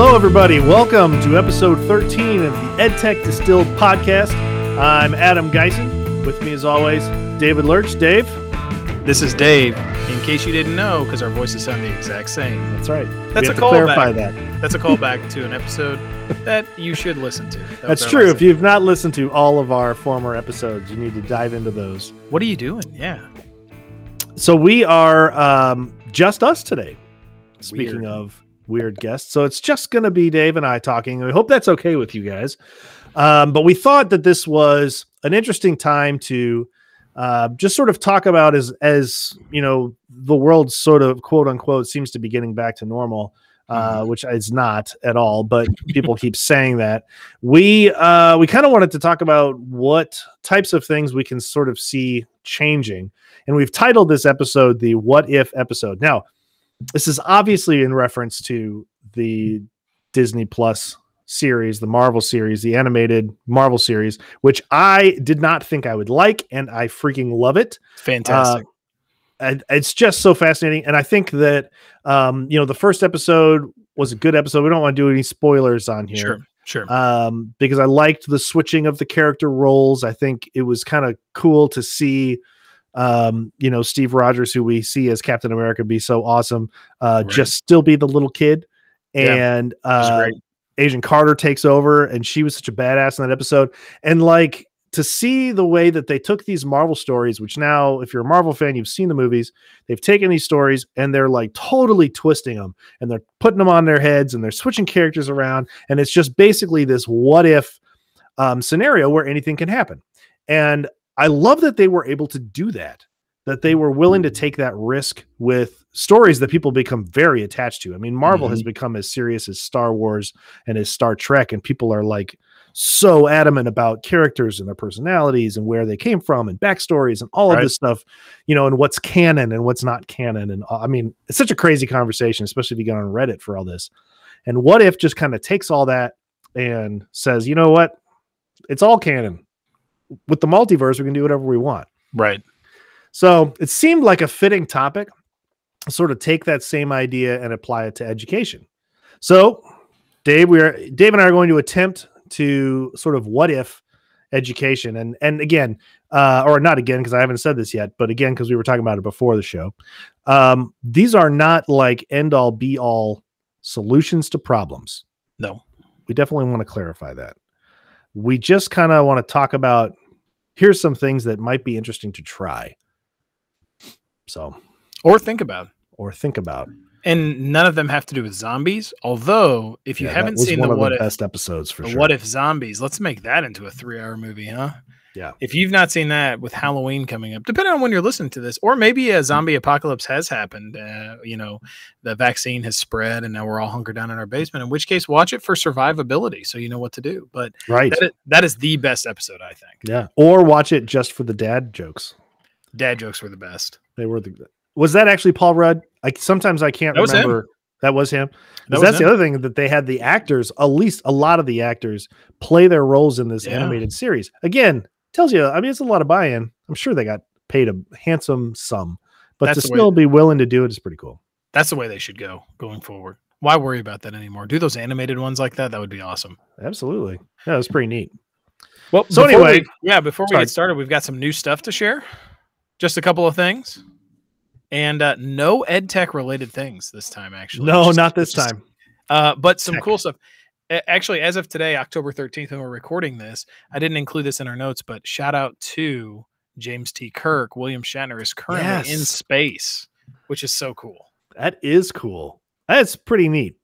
Hello, everybody. Welcome to episode 13 of the EdTech Distilled podcast. I'm Adam Geisen. With me, as always, David Lurch. Dave. This is Dave. In case you didn't know, because our voices sound the exact same. That's right. That's we a to clarify callback. that. That's a callback to an episode that you should listen to. That That's true. If you've not listened to all of our former episodes, you need to dive into those. What are you doing? Yeah. So we are um, just us today. Speaking Weird. of weird guests, so it's just going to be Dave and I talking. We hope that's okay with you guys. Um, but we thought that this was an interesting time to uh, just sort of talk about as as you know the world sort of quote unquote seems to be getting back to normal. Uh, which is not at all, but people keep saying that. We uh, we kind of wanted to talk about what types of things we can sort of see changing, and we've titled this episode the "What If" episode. Now, this is obviously in reference to the Disney Plus series, the Marvel series, the animated Marvel series, which I did not think I would like, and I freaking love it. Fantastic. Uh, and it's just so fascinating. And I think that um, you know the first episode was a good episode. We don't want to do any spoilers on here sure. Sure. um, because I liked the switching of the character roles. I think it was kind of cool to see, um, you know, Steve Rogers, who we see as Captain America, be so awesome, uh, Right. just still be the little kid. And was uh. Agent Carter takes over, and she was such a badass in that episode. And like to see the way that they took these Marvel stories, which now, if you're a Marvel fan, you've seen the movies, they've taken these stories and they're like totally twisting them and they're putting them on their heads and they're switching characters around. And it's just basically this what if um, scenario where anything can happen. And I love that they were able to do that, that they were willing to take that risk with stories that people become very attached to. I mean, Marvel has become as serious as Star Wars and as Star Trek, and people are like so adamant about characters and their personalities and where they came from and backstories and all of this stuff, you know, and what's canon and what's not canon. And uh, I mean, it's such a crazy conversation, especially if you get on Reddit for all this. And what if just kind of takes all that and says, you know what? It's all canon. With the multiverse, we can do whatever we want. Right. So it seemed like a fitting topic, to sort of take that same idea and apply it to education. So, Dave, we are Dave and I are going to attempt to sort of what if education, and and again, uh, or not again because I haven't said this yet, but again because we were talking about it before the show. Um, these are not like end all be all solutions to problems. No. We definitely want to clarify that. We just kind of want to talk about here's some things that might be interesting to try. So, Or think about. or think about. And none of them have to do with zombies. Although, if you Yeah, haven't seen one the of what the if, best episodes for sure. what if zombies, let's make that into a three-hour movie, huh? Yeah. If you've not seen that with Halloween coming up, depending on when you're listening to this, or maybe a zombie apocalypse has happened, uh, you know, the vaccine has spread and now we're all hunkered down in our basement. In which case, watch it for survivability, so you know what to do. But right? that is, that is the best episode, I think. yeah. Or watch it just for the dad jokes. Dad jokes were the best. They were the. Was that actually Paul Rudd? I sometimes I can't That was him. remember. That was him. That was that's the other thing that they had the actors, at least a lot of the actors, play their roles in this Yeah. animated series. Again, tells you. I mean, it's a lot of buy-in. I'm sure they got paid a handsome sum, but That's to the way- still be willing to do it is pretty cool. That's the way they should go going forward. Why worry about that anymore? Do those animated ones like that. That would be awesome. Absolutely. Yeah, it's pretty neat. Well, So anyway- we- yeah, before we Sorry. get started, we've got some new stuff to share. Just a couple of things, and uh, no ed tech related things this time. Actually, No, Just- not this just- time. Uh, but some Tech. cool stuff. Actually, as of today, October thirteenth, when we're recording this, I didn't include this in our notes, but shout out to James T. Kirk. William Shatner is currently in space, which is so cool. That is cool. That's pretty neat.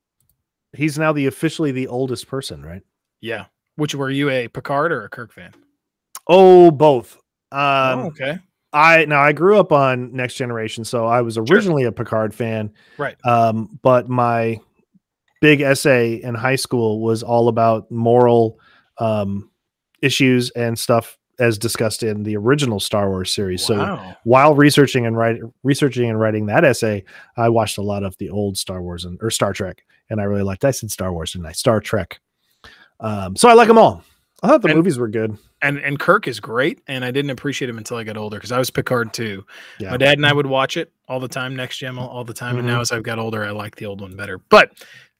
He's now the officially the oldest person, right? Yeah. Which were you a Picard or a Kirk fan? Oh, both. Um, oh, okay. I now I grew up on Next Generation, so I was originally a Picard fan. Right. Um, but my big essay in high school was all about moral um, issues and stuff as discussed in the original Star Wars series. So while researching and writing researching and writing that essay, I watched a lot of the old Star Wars and or Star Trek, and I really liked. I said Star Wars and I Star Trek. Um, so I like them all. I thought the And- movies were good. and and Kirk is great, and I didn't appreciate him until I got older because I was Picard too. Yeah. My dad and I would watch it all the time, next gen all all the time, and Mhm. now as I've got older, I like the old one better. But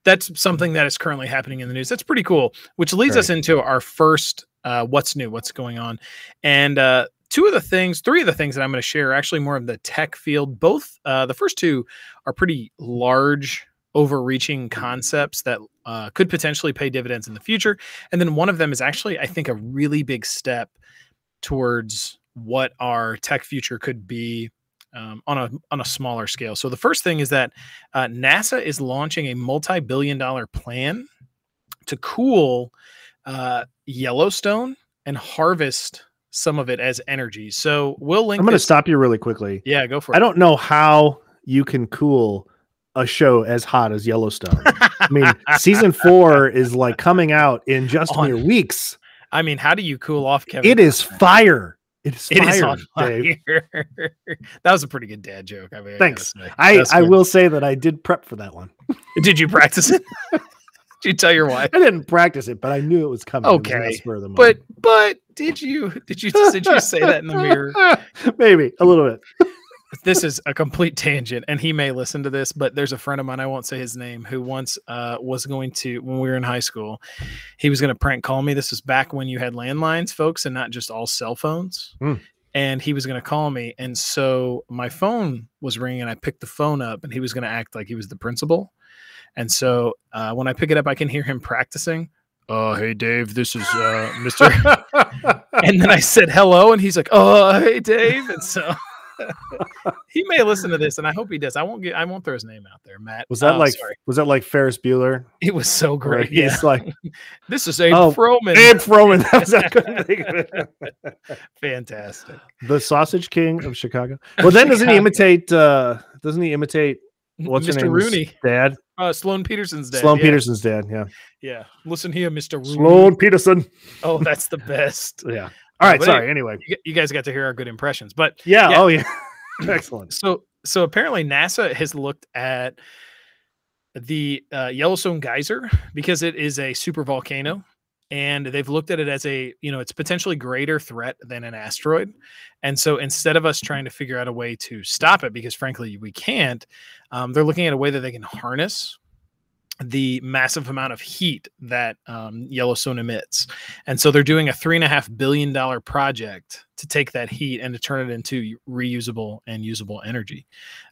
that's something that is currently happening in the news. That's pretty cool. Which leads us into our first uh, what's new, what's going on, and uh, two of the things, three of the things that I'm going to share are actually more of the tech field. Both uh, the first two are pretty large, overreaching concepts that uh, could potentially pay dividends in the future, and then one of them is actually, I think, a really big step towards what our tech future could be um, on a on a smaller scale. So the first thing is that uh, NASA is launching a multi-billion dollar plan to cool uh, Yellowstone and harvest some of it as energy. So we'll link. I'm going to stop you really quickly. Yeah, go for it. I don't know how you can cool a show as hot as Yellowstone. I mean, season four is like coming out in just On- mere weeks. I mean, how do you cool off Kevin? It is Costner? fire. It is It fire, is on fire. that was a pretty good dad joke. I mean, Thanks. say. I, I will say that I did prep for that one. Did you practice it? Did you tell your wife? I didn't practice it, but I knew it was coming. It was on the Okay, But but did you did you did you say that in the mirror? Maybe a little bit. This is a complete tangent and he may listen to this but there's a friend of mine i won't say his name who once uh, was going to when we were in high school he was going to prank call me this was back when you had landlines folks and not just all cell phones Hmm. and he was going to call me and so my phone was ringing and i picked the phone up and he was going to act like he was the principal and so uh, when i pick it up i can hear him practicing oh hey dave this is uh, mr and then I said hello, and he's like, "Oh, hey, Dave." And so he may listen to this, and I hope he does. I won't get, I won't throw his name out there, Matt. was that Oh, like Sorry. was that like Ferris Bueller? It was so great. he's Yeah, like this is Abe Oh, Froman. Abe Froman. That was I couldn't think of it. Fantastic. the Sausage King of Chicago. Well, then doesn't he imitate? uh Doesn't he imitate what's Mr. name? Rooney, Dad. uh, Sloane Peterson's dad. Sloane yeah. Peterson's dad. Yeah. Yeah, listen here, Mr. Rooney. Sloane Peterson. Oh, that's the best. Yeah. All right. but Sorry. Anyway. You, guys got to hear our good impressions, but Yeah. Yeah. Oh yeah. Excellent. So so apparently NASA has looked at the uh, Yellowstone geyser because it is a super volcano and they've looked at it as a you know it's potentially greater threat than an asteroid and so instead of us trying to figure out a way to stop it because frankly we can't um, they're looking at a way that they can harness the massive amount of heat that um, Yellowstone emits. And so they're doing a three and a half billion dollar project to take that heat and to turn it into reusable and usable energy.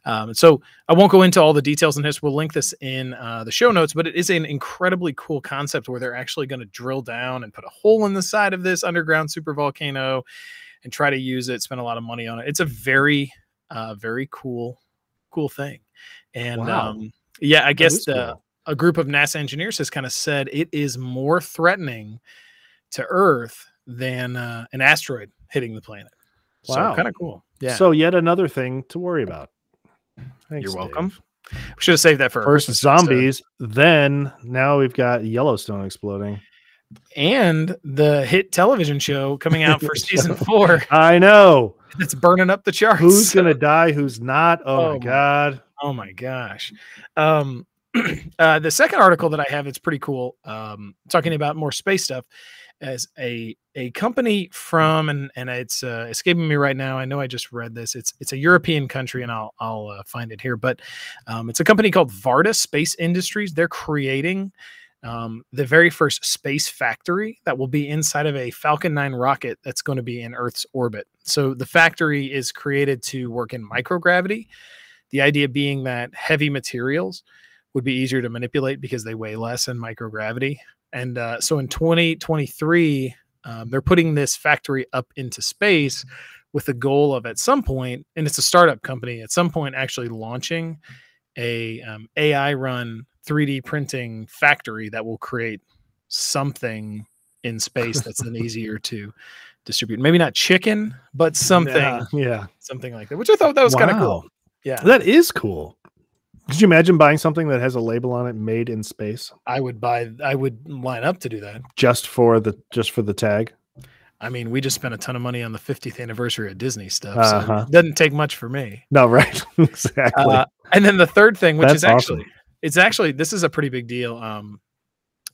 Um, so I won't go into all the details in this. We'll link this in uh, the show notes, but it is an incredibly cool concept where they're actually going to drill down and put a hole in the side of this underground super volcano and try to use it, spend a lot of money on it. It's a very, uh, very cool, cool thing. And Wow. um, yeah, I guess the, cool. A group of NASA engineers has kind of said it is more threatening to Earth than uh, an asteroid hitting the planet. Wow. So kind of cool. Yeah. So yet another thing to worry about. Thanks, You're Dave. welcome. We should have saved that for First zombies, then now we've got Yellowstone exploding. and the hit television show coming out for season four I know it's burning up the charts. who's gonna die, who's not. Oh, Oh my god! Oh my gosh. Um, uh, the second article that I have, it's pretty cool. Um, talking about more space stuff as a a company from and and it's uh, escaping me right now. I know I just read this. It's it's a European country, and I'll I'll uh, find it here. But um, it's a company called Varda Space Industries. They're creating um, the very first space factory that will be inside of a Falcon 9 rocket that's going to be in Earth's orbit. So the factory is created to work in microgravity. The idea being that heavy materials would be easier to manipulate because they weigh less in microgravity. And uh, so in 2023, um, they're putting this factory up into space with the goal of at some point, and it's a startup company, at some point actually launching a um, AI run 3D printing factory that will create something in space that's then easier to distribute. Maybe not chicken, but something, Yeah, yeah. something like that, which I thought that was kind of cool. Yeah. That is cool. Could you imagine buying something that has a label on it made in space I would buy, I would line up to do that. just for the just for the tag? I mean, we just spent a ton of money on the 50th anniversary of Disney stuff. Uh-huh. So it doesn't take much for me. No, right. exactly. Uh, and then the third thing, which That's is actually, awesome. it's actually, this is a pretty big deal. Um,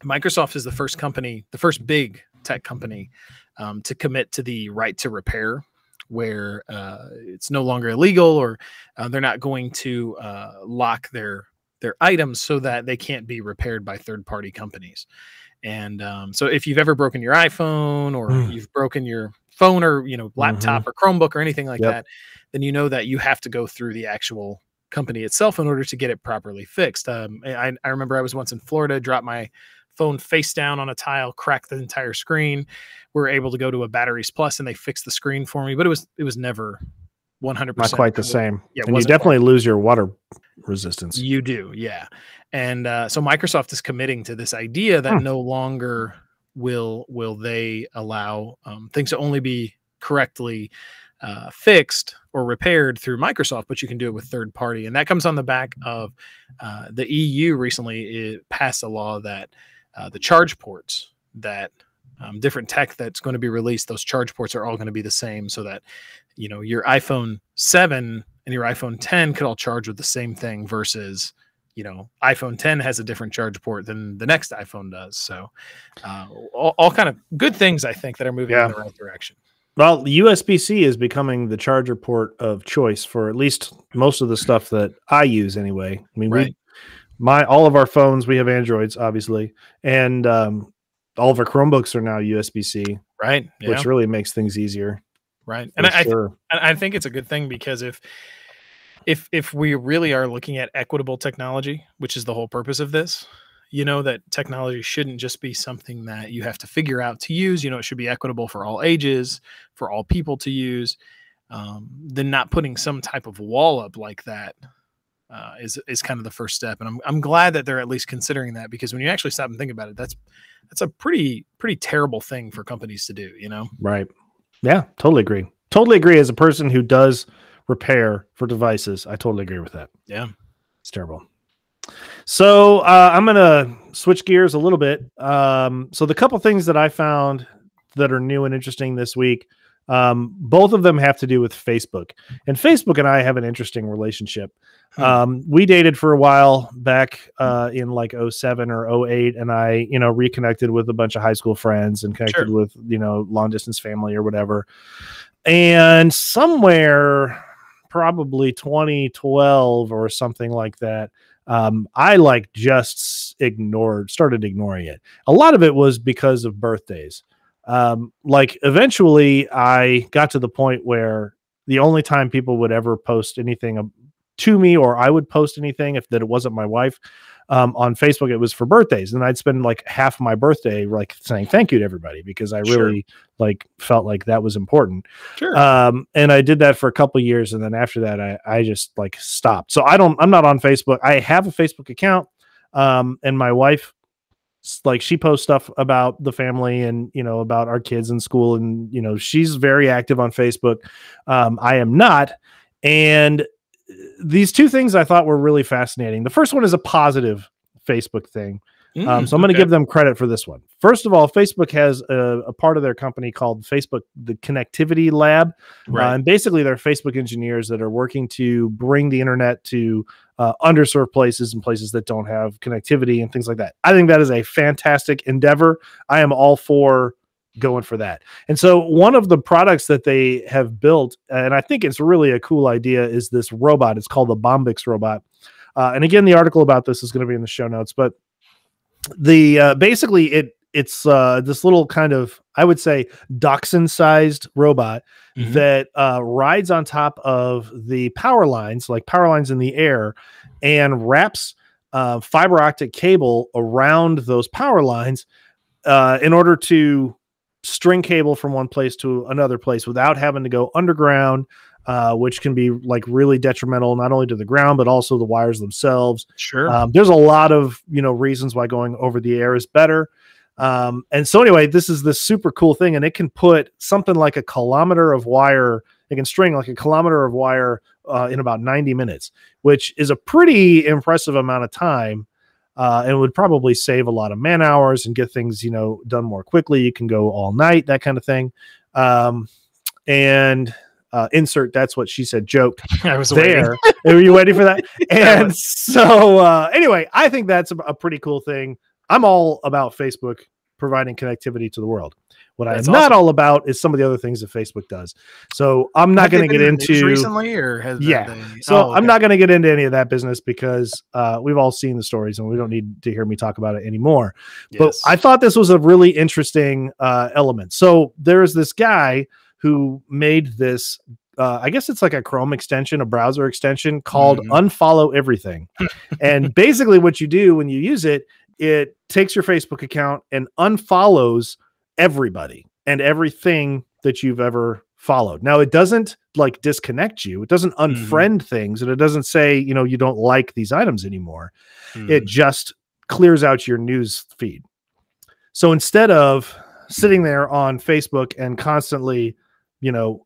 Microsoft is the first company, the first big tech company um, to commit to the right to repair, where uh, it's no longer illegal or uh, they're not going to uh, lock their their items so that they can't be repaired by third party companies. And um, so if you've ever broken your iPhone or Mm. you've broken your phone or you know laptop or Chromebook or anything like Yep. that, then you know that you have to go through the actual company itself in order to get it properly fixed. Um, I, I remember I was once in Florida, dropped my phone face down on a tile, cracked the entire screen. We were able to go to a Batteries Plus and they fixed the screen for me, but it was it was never 100% Not quite the same. Yeah, and you definitely lose your water resistance. You do, yeah. And uh, so Microsoft is committing to this idea that Hmm. no longer will will they allow um, things to only be correctly uh, fixed or repaired through Microsoft, but you can do it with third party, and that comes on the back of uh, the EU recently it passed a law that uh, the charge ports that um, different tech that's going to be released, those charge ports are all going to be the same, so that you know your iPhone seven and your iPhone 10 could all charge with the same thing versus you know iPhone 10 has a different charge port than the next iPhone does. So uh, all, all kind of good things I think that are moving Yeah. in the right direction. Well, USB C is becoming the charger port of choice for at least most of the stuff that I use anyway. I mean, Right. we my all of our phones, we have Androids, obviously, and um, all of our Chromebooks are now USB C, Right. Yeah. which really makes things easier. right. And I, I sure. And I think it's a good thing because if if if we really are looking at equitable technology, which is the whole purpose of this, you know that technology shouldn't just be something that you have to figure out to use. You know, it should be equitable for all ages, for all people to use. Um, then not putting some type of wall up like that uh, is is kind of the first step. And I'm I'm glad that they're at least considering that because when you actually stop and think about it, that's that's a pretty pretty terrible thing for companies to do. You know. right. Yeah, totally agree. Totally agree. As a person who does repair for devices, I totally agree with that. Yeah. It's terrible. So uh, I'm gonna switch gears a little bit. Um, so the couple things that I found that are new and interesting this week, um, both of them have to do with Facebook. And Facebook and I have an interesting relationship. Hmm. Um, we dated for a while back uh, in like 07 or 08, and I, you know, reconnected with a bunch of high school friends and connected Sure. with, you know, long distance family or whatever. And somewhere probably 2012 or something like that um, i like just ignored started ignoring it a lot of it was because of birthdays um, like eventually i got to the point where the only time people would ever post anything to me or i would post anything if that it wasn't my wife um, on facebook it was for birthdays and i'd spend like half my birthday like saying thank you to everybody because i Sure. really like felt like that was important Sure. um and i did that for a couple years and then after that i i just like stopped so i don't i'm not on facebook i have a facebook account um and my wife like she posts stuff about the family and you know about our kids in school and you know she's very active on facebook. Um i am not. And uh, these two things i thought were really fascinating. The first one is a positive facebook thing um, Mm, so I'm going to okay. give them credit for this one. First of all, Facebook has a, a part of their company called Facebook the Connectivity Lab, uh, and basically they're Facebook engineers that are working to bring the internet to uh, underserved places and places that don't have connectivity and things like that. I think that is a fantastic endeavor. I am all for going for that. And so one of the products that they have built, and I think it's really a cool idea, is this robot. It's called the Bombyx robot. Uh, and again, the article about this is going to be in the show notes, but the uh, basically it it's uh, this little kind of I would say dachshund sized robot Mhm. that uh, rides on top of the power lines, like power lines in the air, and wraps uh, fiber optic cable around those power lines uh, in order to string cable from one place to another place without having to go underground. Uh, which can be like really detrimental not only to the ground but also the wires themselves. Sure. Um, there's a lot of you know reasons why going over the air is better. Um, and so anyway, this is this super cool thing, and it can put something like a kilometer of wire. It can string like a kilometer of wire uh, in about 90 minutes, which is a pretty impressive amount of time. Uh, and would probably save a lot of man hours and get things you know done more quickly. You can go all night, that kind of thing. Um, and uh, insert that's what she said joke I was waiting. there. Were you waiting for that? And so, uh, anyway, I think that's a, a pretty cool thing. I'm all about Facebook providing connectivity to the world. What That's I'm not all about is some of the other things that Facebook does. So I'm not going to get in the news into recently, or has Yeah. They, so oh, I'm not going to get into any of that business because uh, we've all seen the stories and we don't need to hear me talk about it anymore. But I thought this was a really interesting uh, element. So there's this guy who made this. Uh, I guess it's like a Chrome extension, a browser extension called Mhm. Unfollow Everything. and basically, what you do when you use it, it takes your Facebook account and unfollows everybody and everything that you've ever followed. Now, it doesn't like disconnect you, it doesn't Mhm. unfriend things, and it doesn't say, you know, you don't like these items anymore it Mm. just clears out your news feed. So instead of sitting there on Facebook and constantly, you know,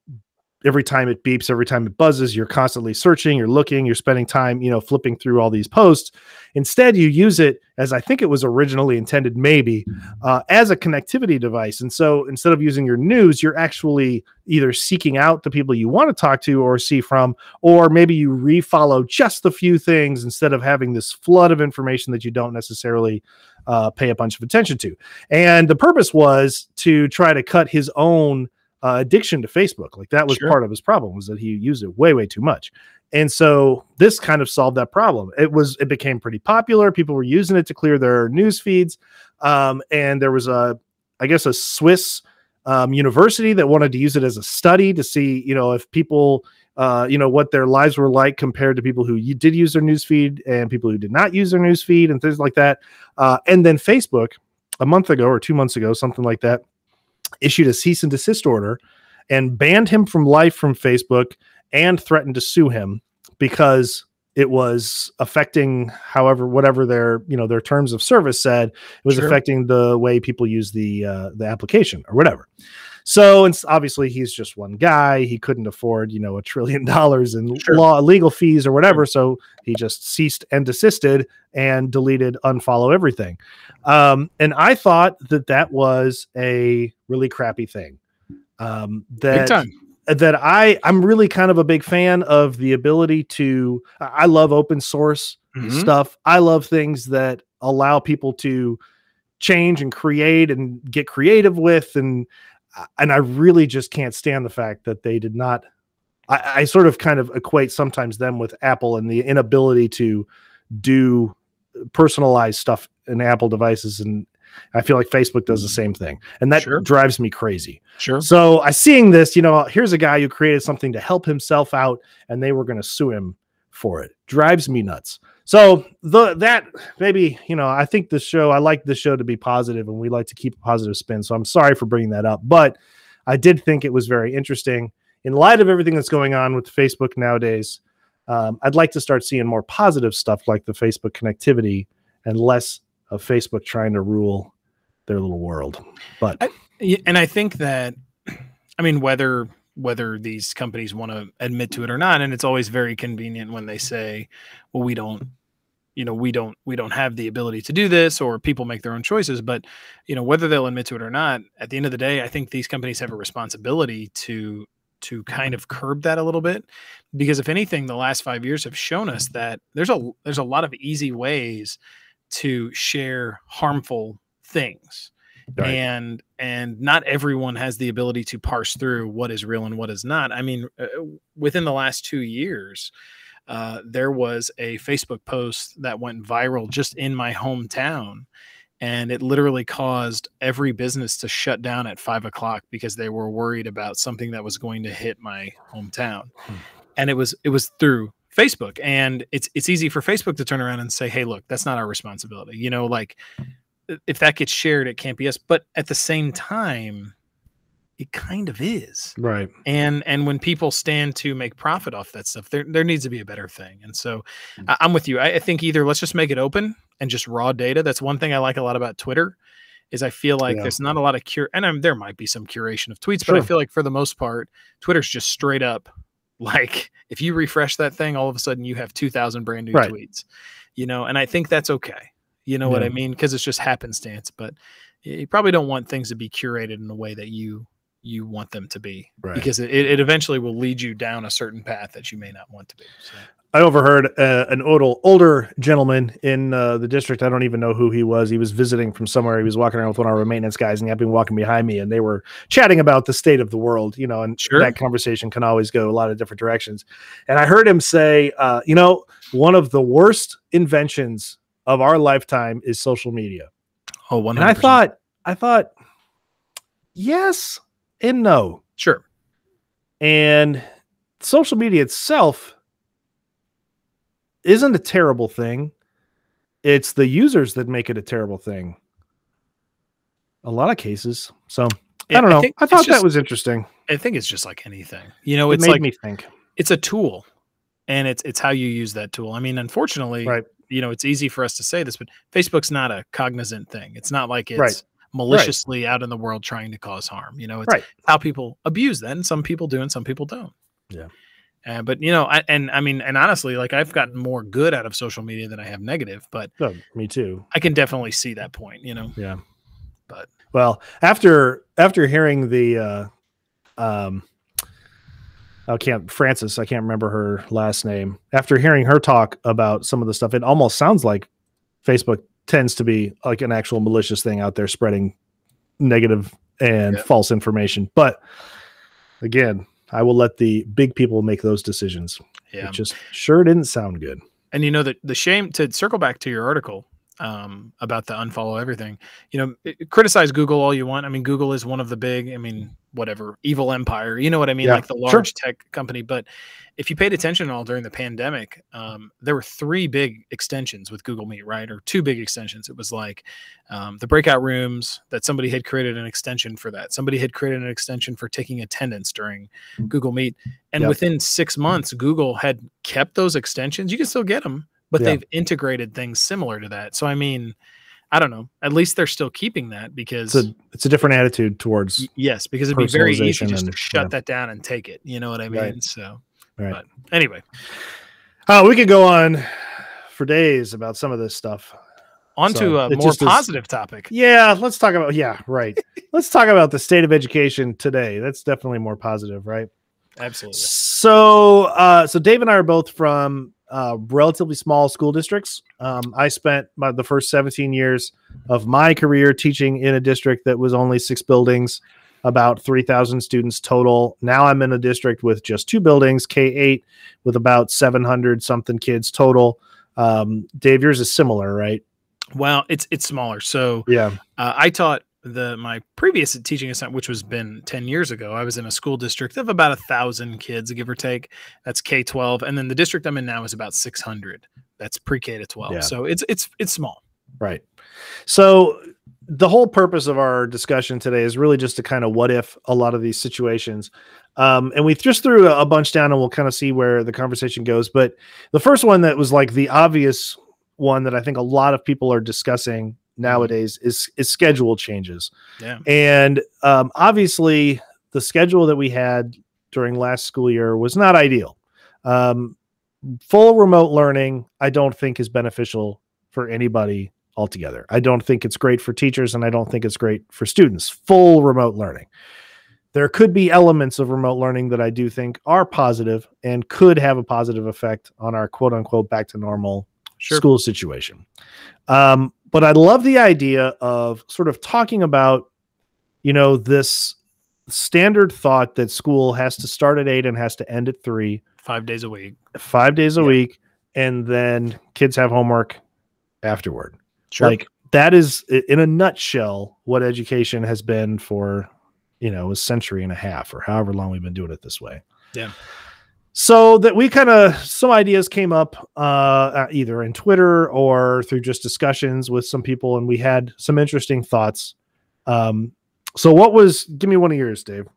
every time it beeps, every time it buzzes, you're constantly searching, you're looking, you're spending time, you know, flipping through all these posts. Instead, you use it as I think it was originally intended, maybe uh, as a connectivity device. And so instead of using your news, you're actually either seeking out the people you want to talk to or see from, or maybe you refollow just the few things instead of having this flood of information that you don't necessarily uh, pay a bunch of attention to. And the purpose was to try to cut his own uh, addiction to Facebook. Like that was Sure. part of his problem was that he used it way, way too much. And so this kind of solved that problem. It was it became pretty popular. People were using it to clear their news feeds. Um, and there was a, I guess, a Swiss um, university that wanted to use it as a study to see, you know, if people, uh, you know, what their lives were like compared to people who did use their newsfeed and people who did not use their newsfeed and things like that. Uh, and then Facebook, a month ago or two months ago, something like that, issued a cease and desist order and banned him from life from Facebook and threatened to sue him because it was affecting however whatever their you know their terms of service said it was Sure. affecting the way people use the uh, the application or whatever so it's obviously he's just one guy he couldn't afford you know a trillion dollars in Sure. law legal fees or whatever so he just ceased and desisted and deleted unfollow everything um, and i thought that that was a really crappy thing um, that that I I'm really kind of a big fan of the ability to I love open source Mhm. stuff. I love things that allow people to change and create and get creative with and and I really just can't stand the fact that they did not I, I sort of kind of equate sometimes them with Apple and the inability to do personalized stuff in Apple devices and I feel like Facebook does the mm-hmm. same thing. And that Sure. drives me crazy. Sure. So I seeing this, you know, here's a guy who created something to help himself out, and they were going to sue him for it. Drives me nuts. So the that maybe you know, I think the show. I like the show to be positive, and we like to keep a positive spin. So I'm sorry for bringing that up, but I did think it was very interesting in light of everything that's going on with Facebook nowadays. Um, I'd like to start seeing more positive stuff like the Facebook connectivity and less of Facebook trying to rule their little world. But Yeah, and I think that, I mean, whether whether these companies want to admit to it or not, and it's always very convenient when they say, "Well, we don't." you know we don't we don't have the ability to do this or people make their own choices but you know whether they'll admit to it or not at the end of the day i think these companies have a responsibility to to kind of curb that a little bit because if anything the last 5 years have shown us that there's a there's a lot of easy ways to share harmful things Right. and and not everyone has the ability to parse through what is real and what is not i mean uh, within the last 2 years uh, there was a facebook post that went viral just in my hometown and it literally caused every business to shut down at five o'clock because they were worried about something that was going to hit my hometown Hmm. and it was it was through facebook and it's it's easy for facebook to turn around and say hey look that's not our responsibility you know like if that gets shared it can't be us but at the same time it kind of is right. and and when people stand to make profit off that stuff there there needs to be a better thing and so. I, i'm with you I, I think either let's just make it open and just raw data that's one thing i like a lot about twitter is i feel like Yeah. there's not a lot of cure and I'm, there might be some curation of tweets but i feel like for the most part twitter's just straight up like if you refresh that thing all of a sudden you have 2000 brand new Right. tweets you know and i think that's okay you know what i mean because it's just happenstance but you probably don't want things to be curated in the way that you you want them to be Right. because it, it eventually will lead you down a certain path that you may not want to be so. I overheard uh, an older older gentleman in uh, the district. I don't even know who he was. He was visiting from somewhere. He was walking around with one of our maintenance guys, and he had been walking behind me, and they were chatting about the state of the world. You know, and Sure. that conversation can always go a lot of different directions. And I heard him say, uh, you know, one of the worst inventions of our lifetime is social media. Oh, one And I thought, I thought, yes and no. sure. And social media itself isn't a terrible thing. It's the users that make it a terrible thing. A lot of cases. So I don't know. I, it's thought that was interesting. I think it's just like anything. You know, It it's made like me think. it's a tool, and it's it's how you use that tool. I mean, unfortunately, Right. You know, it's easy for us to say this, but Facebook's not a cognizant thing. It's not like it's Right. maliciously out in the world trying to cause harm. You know, it's Right. how people abuse that, and some people do, and some people don't. Yeah. Uh, but you know, I, and I mean, and honestly, like I've gotten more good out of social media than I have negative, but Oh, me too. I can definitely see that point. You know, Yeah. But- well, after after hearing the uh um I can't Frances, I can't remember her last name. After hearing her talk about some of the stuff, it almost sounds like Facebook tends to be like an actual malicious thing out there spreading negative and Yeah. false information. But again, I will let the big people make those decisions. yeah. It just sure didn't sound good. and you know that the shame to circle back to your article um, about the unfollow everything. You know i- criticize google all you want. I mean google is one of the big i mean whatever evil empire you know what i mean? Yeah, like the sure. large tech company. But if you paid attention at all during the pandemic um, there were three big extensions with google meet right? Or two big extensions. It was like um, the breakout rooms that somebody had created an extension for that. Somebody had created an extension for taking attendance during google meet. And within six months google had kept those extensions. You can still get them but Yeah. they've integrated things similar to that so i mean i don't know at least they're still keeping that because It's a it's a different attitude towards yes because it'd be very easy just to shut yeah. that down and take it you know what i mean Right. so right. but anyway Oh, we could go on for days about some of this stuff. on So, to a more just is- positive topic Yeah, let's talk about yeah, right. let's talk about the state of education today. That's definitely more positive, right? absolutely So, uh, so Dave and I are both from uh, relatively small school districts. Um, I spent my, the first 17 years of my career teaching in a district that was only six buildings, about 3,000 students total. Now I'm in a district with just two buildings, K8, with about 700 something kids total. Um, Dave, yours is similar, right? well it's it's smaller so Yeah. uh, i taught the my previous teaching assignment which was been 10 years ago i was in a school district of about a thousand kids give or take that's k-12 and then the district i'm in now is about 600 that's pre-k to 12 Yeah. so it's it's it's small Right. So the whole purpose of our discussion today is really just to kind of what if a lot of these situations. Um, and we just threw a bunch down and we'll kind of see where the conversation goes. But the first one that was like the obvious one that I think a lot of people are discussing nowadays is is schedule changes. yeah And um, obviously, the schedule that we had during last school year was not ideal. Um, full remote learning, I don't think, is beneficial for anybody altogether. I don't think it's great for teachers, and I don't think it's great for students. Full remote learning. There could be elements of remote learning that I do think are positive and could have a positive effect on our quote unquote back to normal sure school situation. Um, but I love the idea of sort of talking about, you know, this standard thought that school has to start at eight and has to end at three, five days a week five days a Yeah. week, and then kids have homework afterward. sure Like that is in a nutshell what education has been for, you know, a century and a half or however long we've been doing it this way. Yeah. So that we kind of some ideas came up uh, either in Twitter or through just discussions with some people, and we had some interesting thoughts. Um, so what was? Give me one of yours, Dave.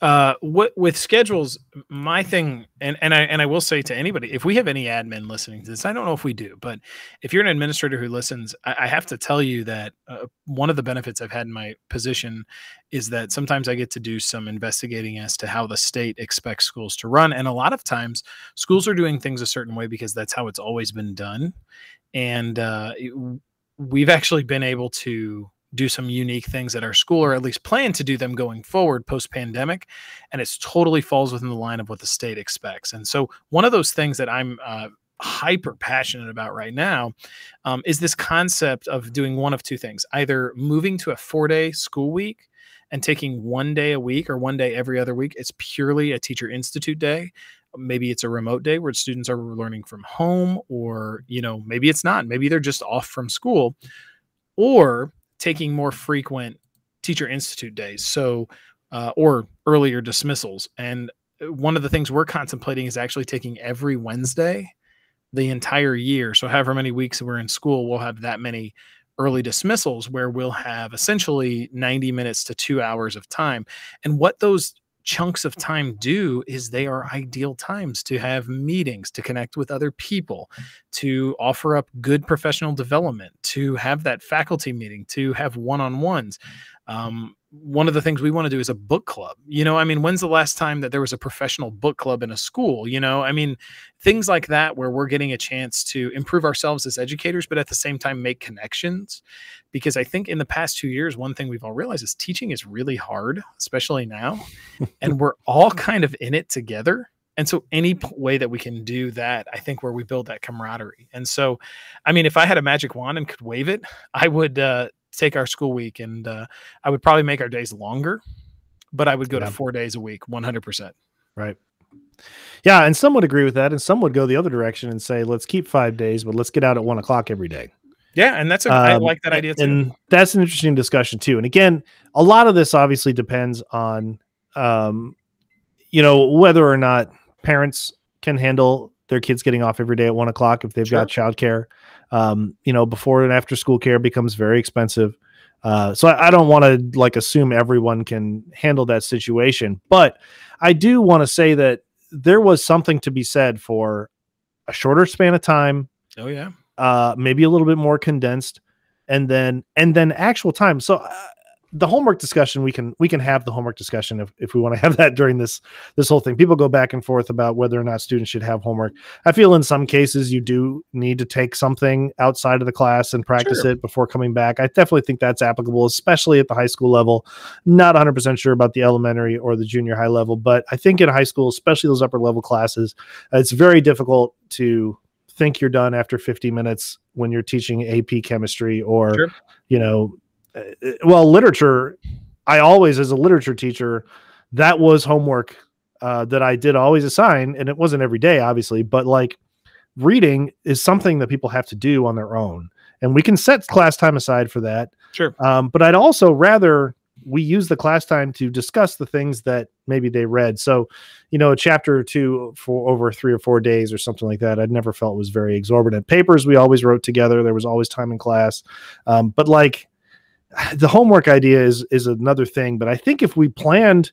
Uh what with schedules my thing and and i and i will say to anybody if we have any admin listening to this i don't know if we do but if you're an administrator who listens i, I have to tell you that uh, one of the benefits i've had in my position is that sometimes i get to do some investigating as to how the state expects schools to run and a lot of times schools are doing things a certain way because that's how it's always been done and uh we've actually been able to do some unique things at our school, or at least plan to do them going forward post pandemic. And it's totally falls within the line of what the state expects. And so, one of those things that I'm uh, hyper passionate about right now um, is this concept of doing one of two things either moving to a four day school week and taking one day a week or one day every other week. It's purely a teacher institute day. Maybe it's a remote day where students are learning from home, or, you know, maybe it's not. Maybe they're just off from school, or taking more frequent teacher institute days. So, uh, or earlier dismissals. And uh, one of the things we're contemplating is actually taking every Wednesday the entire year. So, however many weeks we're in school, we'll have that many early dismissals where we'll have essentially 90 minutes to two hours of time. And what those chunks of time do is they are ideal times to have meetings, to connect with other people, to offer up good professional development, to have that faculty meeting, to have one on ones. Um, one of the things we want to do is a book club. You know, I mean, when's the last time that there was a professional book club in a school? You know, I mean, things like that where we're getting a chance to improve ourselves as educators, but at the same time make connections. Because I think in the past two years, one thing we've all realized is teaching is really hard, especially now. and we're all kind of in it together. And so, any way that we can do that, I think where we build that camaraderie. And so, I mean, if I had a magic wand and could wave it, I would uh, take our school week and uh, I would probably make our days longer, but I would go yeah. to four days a week, 100%. Right. Yeah. And some would agree with that. And some would go the other direction and say, let's keep five days, but let's get out at one o'clock every day. Yeah, and that's a, um, I like that idea too. And that's an interesting discussion too. And again, a lot of this obviously depends on, um, you know, whether or not parents can handle their kids getting off every day at one o'clock if they've sure. got childcare um, you know, before and after school care becomes very expensive. Uh, so I, I don't want to like assume everyone can handle that situation, but I do want to say that there was something to be said for a shorter span of time. Oh yeah, uh, maybe a little bit more condensed, and then and then actual time. So uh, the homework discussion we can we can have the homework discussion if, if we want to have that during this this whole thing people go back and forth about whether or not students should have homework i feel in some cases you do need to take something outside of the class and practice sure. it before coming back i definitely think that's applicable especially at the high school level not 100% sure about the elementary or the junior high level but i think in high school especially those upper level classes it's very difficult to think you're done after 50 minutes when you're teaching ap chemistry or sure. you know well, literature, I always, as a literature teacher, that was homework uh, that I did always assign, and it wasn't every day, obviously, but like reading is something that people have to do on their own, and we can set class time aside for that. Sure. Um, but I'd also rather we use the class time to discuss the things that maybe they read. So, you know, a chapter or two for over three or four days or something like that. I'd never felt was very exorbitant. Papers we always wrote together. There was always time in class, um, but like the homework idea is is another thing, but I think if we planned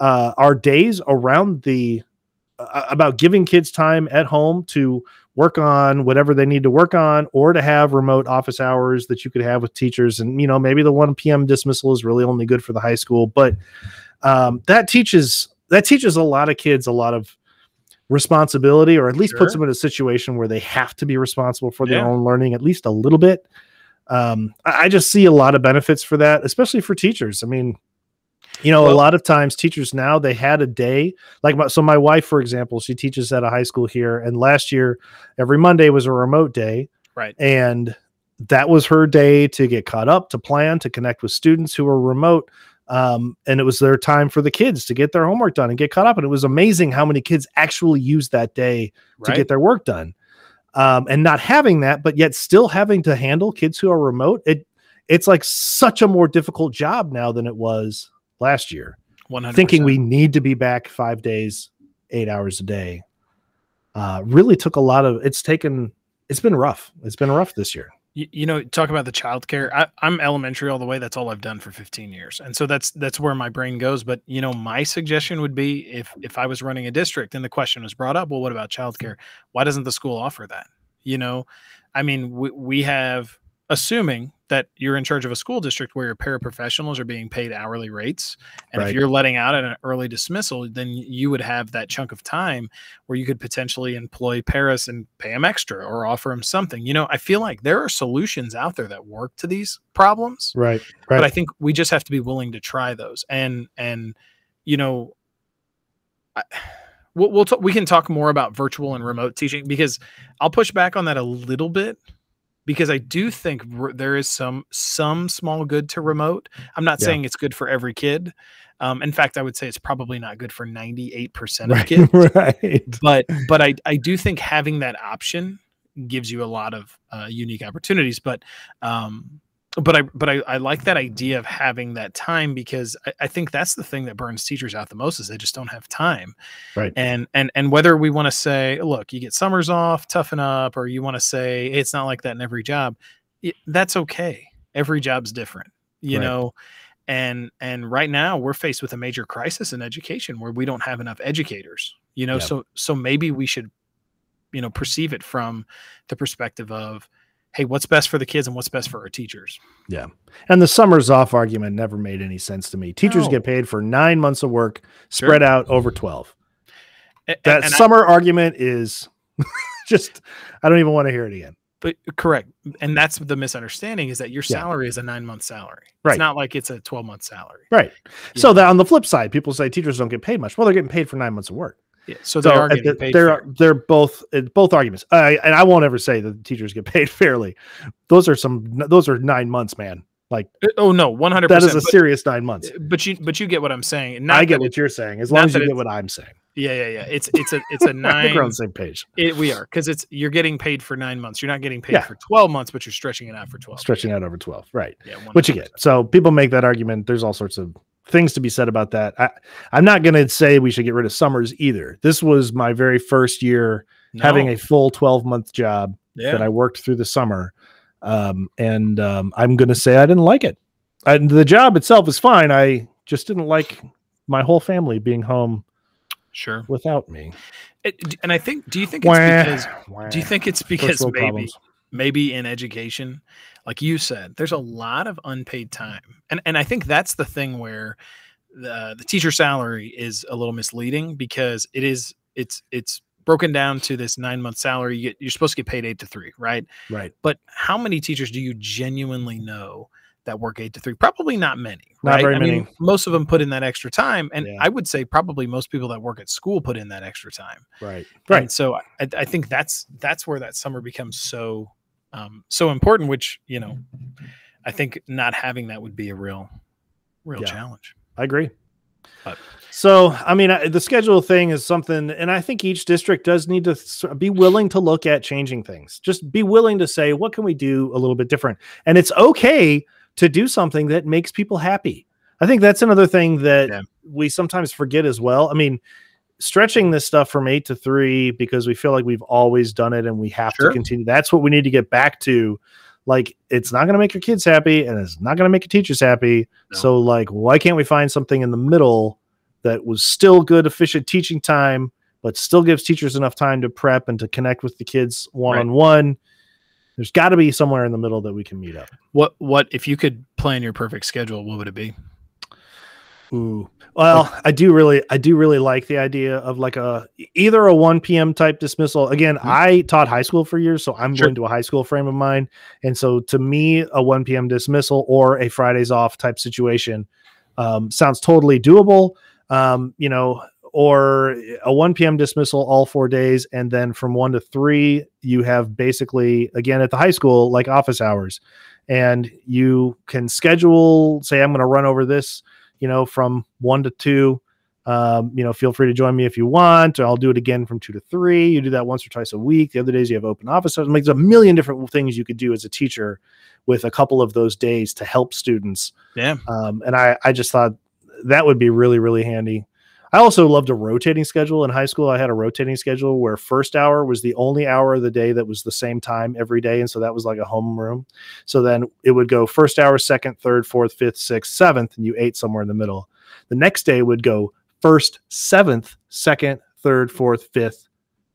uh, our days around the uh, about giving kids time at home to work on whatever they need to work on or to have remote office hours that you could have with teachers and you know maybe the 1 p.m dismissal is really only good for the high school but um, that teaches that teaches a lot of kids a lot of responsibility or at least sure. puts them in a situation where they have to be responsible for their own learning at least a little bit um, I, I just see a lot of benefits for that, especially for teachers. I mean, you know, well, a lot of times teachers now they had a day like my, so. My wife, for example, she teaches at a high school here, and last year every Monday was a remote day, right? And that was her day to get caught up, to plan, to connect with students who were remote. Um, and it was their time for the kids to get their homework done and get caught up. And it was amazing how many kids actually used that day to get their work done um, and not having that, but yet still having to handle kids who are remote, it it's like such a more difficult job now than it was last year. 100%. Thinking we need to be back five days, eight hours a day, uh, really took a lot of. It's taken. It's been rough. It's been rough this year you, you know talk about the childcare I, i'm elementary all the way that's all i've done for 15 years and so that's that's where my brain goes but you know my suggestion would be if if i was running a district and the question was brought up well what about childcare? Why doesn't the school offer that? You know i mean we, we have assuming that you're in charge of a school district where your paraprofessionals are being paid hourly rates. And Right. if you're letting out at an early dismissal, then you would have that chunk of time where you could potentially employ paras and pay them extra or offer them something. You know, I feel like there are solutions out there that work to these problems Right. but I think we just have to be willing to try those. And and you know, I, we'll, we'll t- we can talk more about virtual and remote teaching because I'll push back on that a little bit because I do think r- there is some some small good to remote. I'm not Yeah. saying it's good for every kid. Um, in fact, I would say it's probably not good for 98% of Right. kids right. but but I I do think having that option gives you a lot of uh, unique opportunities. But um, but I but I, I like that idea of having that time because I, I think that's the thing that burns teachers out the most is they just don't have time. Right. And and and whether we want to say, look, you get summers off, toughen up, or you want to say it's not like that in every job, it, that's okay. Every job's different, you Right. know. And and right now we're faced with a major crisis in education where we don't have enough educators. You know, Yeah. so so maybe we should, you know, perceive it from the perspective of, hey, what's best for the kids and what's best for our teachers. Yeah. And the summers off argument never made any sense to me. Teachers No. get paid for nine months of work spread out over 12. A- a- That and I- summer argument is just, I don't even want to hear it again. but correct, and that's the misunderstanding is that your Yeah. salary is a nine month salary. Right. It's not like it's a twelve month salary. Right. Yeah. So that on the flip side, people say teachers don't get paid much. Well, they're getting paid for nine months of work. Yeah. So So they are uh, getting paid. they're they're both uh, both arguments. I and I won't ever say that teachers get paid fairly. Those are some those are nine months, man. Like Uh, Oh no, one hundred that is a serious nine months. But you but you get what I'm saying. Not I get what it- you're saying, as long as you get what I'm saying. Yeah, yeah, yeah. It's it's a it's a nine. we're on the same page. It, we are because it's you're getting paid for nine months. You're not getting paid Yeah. for twelve months, but you're stretching it out for twelve. Stretching out over 12. Right. Yeah, What you get. So people make that argument. There's all sorts of things to be said about that. I, I'm not going to say we should get rid of summers either. This was my very first year having a full 12 month job yeah. that I worked through the summer. Um, and um, I'm going to say I didn't like it. And the job itself is fine. I just didn't like my whole family being home sure. without me. It- and I think. Do you think it's Wah, because? wah. Do you think it's because maybe problems. maybe in education, like you said, there's a mm-hmm. lot of unpaid mm-hmm. time, and and I think that's the thing where the the teacher salary is a little misleading because it is it's it's broken down to this nine month salary. You get, you're supposed to get paid eight to three, right? Right. But how many teachers do you genuinely know that work eight to three? Probably not many. Not right? very I mean, many. most of them put in that extra time, and Yeah. I would say probably most people that work at school put in that extra time. Right. And so I, I think that's that's where that summer becomes so um, so important. Which you know, I think not having that would be a real, real Yeah. challenge. I agree. But- so, I mean, I- the schedule thing is something, and I think each district does need to be willing to look at changing things. Just be willing to say, what can we do a little bit different? And it's okay to do something that makes people happy. I think that's another thing that Yeah. we sometimes forget as well. I mean, stretching this stuff from eight to three because we feel like we've always done it and we have Sure. to continue. That's what we need to get back to. Like, it's not going to make your kids happy and it's not going to make your teachers happy. No. So, like, why can't we find something in the middle that was still good, efficient teaching time, but still gives teachers enough time to prep and to connect with the kids one on one? There's got to be somewhere in the middle that we can meet up. What what if you could plan your perfect schedule? What would it be? Ooh. Well, I do really, I do really like the idea of like a either a 1 p.m. type dismissal. Again, Mhm. I taught high school for years, so I'm Sure. going to a high school frame of mind. And so to me, a 1 p.m. dismissal or a Fridays off type situation um, sounds totally doable. Um, you know, or a 1 p.m. dismissal all four days, and then from one to three, you have basically again at the high school like office hours, and you can schedule. Say, I'm going to run over this you know, from one to two. Um, you know, feel free to join me if you want. I'll do it again from two to three. You do that once or twice a week. The other days you have open office. Like, there's a million different things you could do as a teacher with a couple of those days to help students. Yeah. Um, and I, I just thought that would be really, really handy. I also loved a rotating schedule in high school. I had a rotating schedule where first hour was the only hour of the day that was the same time every day. And so that was like a homeroom. So then it would go first hour, second, third, fourth, fifth, sixth, seventh, and you ate somewhere in the middle. The next day would go first, seventh, second, third, fourth, fifth,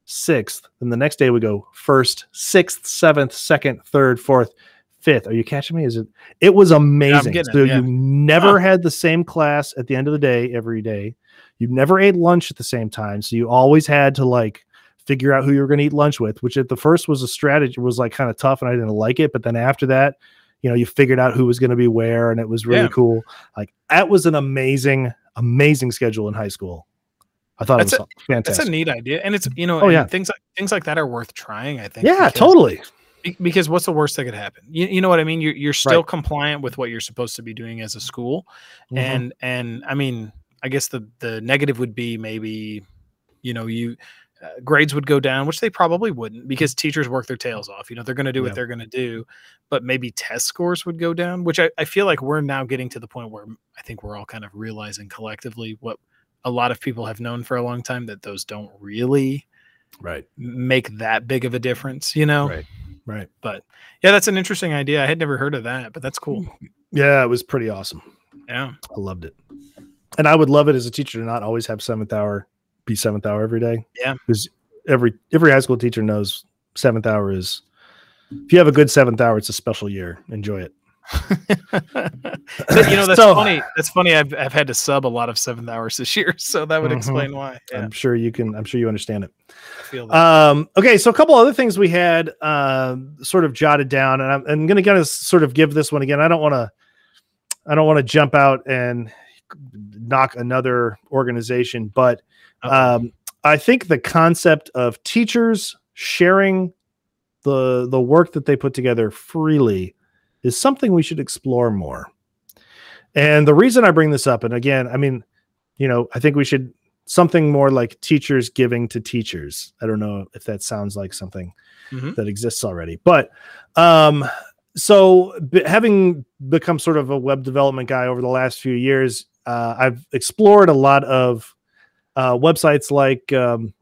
sixth. Then the next day would go first, sixth, seventh, second, third, fourth, fifth. Are you catching me? Is it? It was amazing. it, so yeah. you never had the same class at the end of the day every day. You never ate lunch at the same time, so you always had to like figure out who you were going to eat lunch with. Which at the first was a strategy was like kind of tough, and I didn't like it. But then after that, you know, you figured out who was going to be where, and it was really Yeah. cool. Like that was an amazing, amazing schedule in high school. I thought That's it was fantastic. That's a neat idea, and it's you know, Oh, yeah. things like things like that are worth trying. I think. yeah, because- totally. Because what's the worst that could happen? You, you know what I mean? You're you're still Right. compliant with what you're supposed to be doing as a school, Mhm. and and I mean, I guess the the negative would be maybe, you know, you uh, grades would go down, which they probably wouldn't because teachers work their tails off. You know, they're going to do Yeah. what they're going to do, but maybe test scores would go down, which I, I feel like we're now getting to the point where I think we're all kind of realizing collectively what a lot of people have known for a long time that those don't really right, make that big of a difference, you know? right, right. But yeah, that's an interesting idea. I had never heard of that, but that's cool. Yeah, it was pretty awesome. Yeah. I loved it. And I would love it as a teacher to not always have seventh hour be seventh hour every day. Yeah. Because every every high school teacher knows seventh hour is if you have a good seventh hour, it's a special year. Enjoy it. But, you know, that's So- funny. That's funny. I've, I've had to sub a lot of seventh hours this year, so that would Mhm. explain why. Yeah, I'm sure you can, I'm sure you understand it. I feel that. Um, okay, so a couple other things we had um, sort of jotted down, and I'm, I'm going to kind of sort of give this one again. I don't want to, I don't want to jump out and knock another organization, but um, I think the concept of teachers sharing the the work that they put together freely is something we should explore more. And the reason I bring this up, and again, I mean, you know, I think we should something more like teachers giving to teachers. I don't know if that sounds like something Mhm. that exists already, but um, so b- having become sort of a web development guy over the last few years, uh, I've explored a lot of uh, websites like um,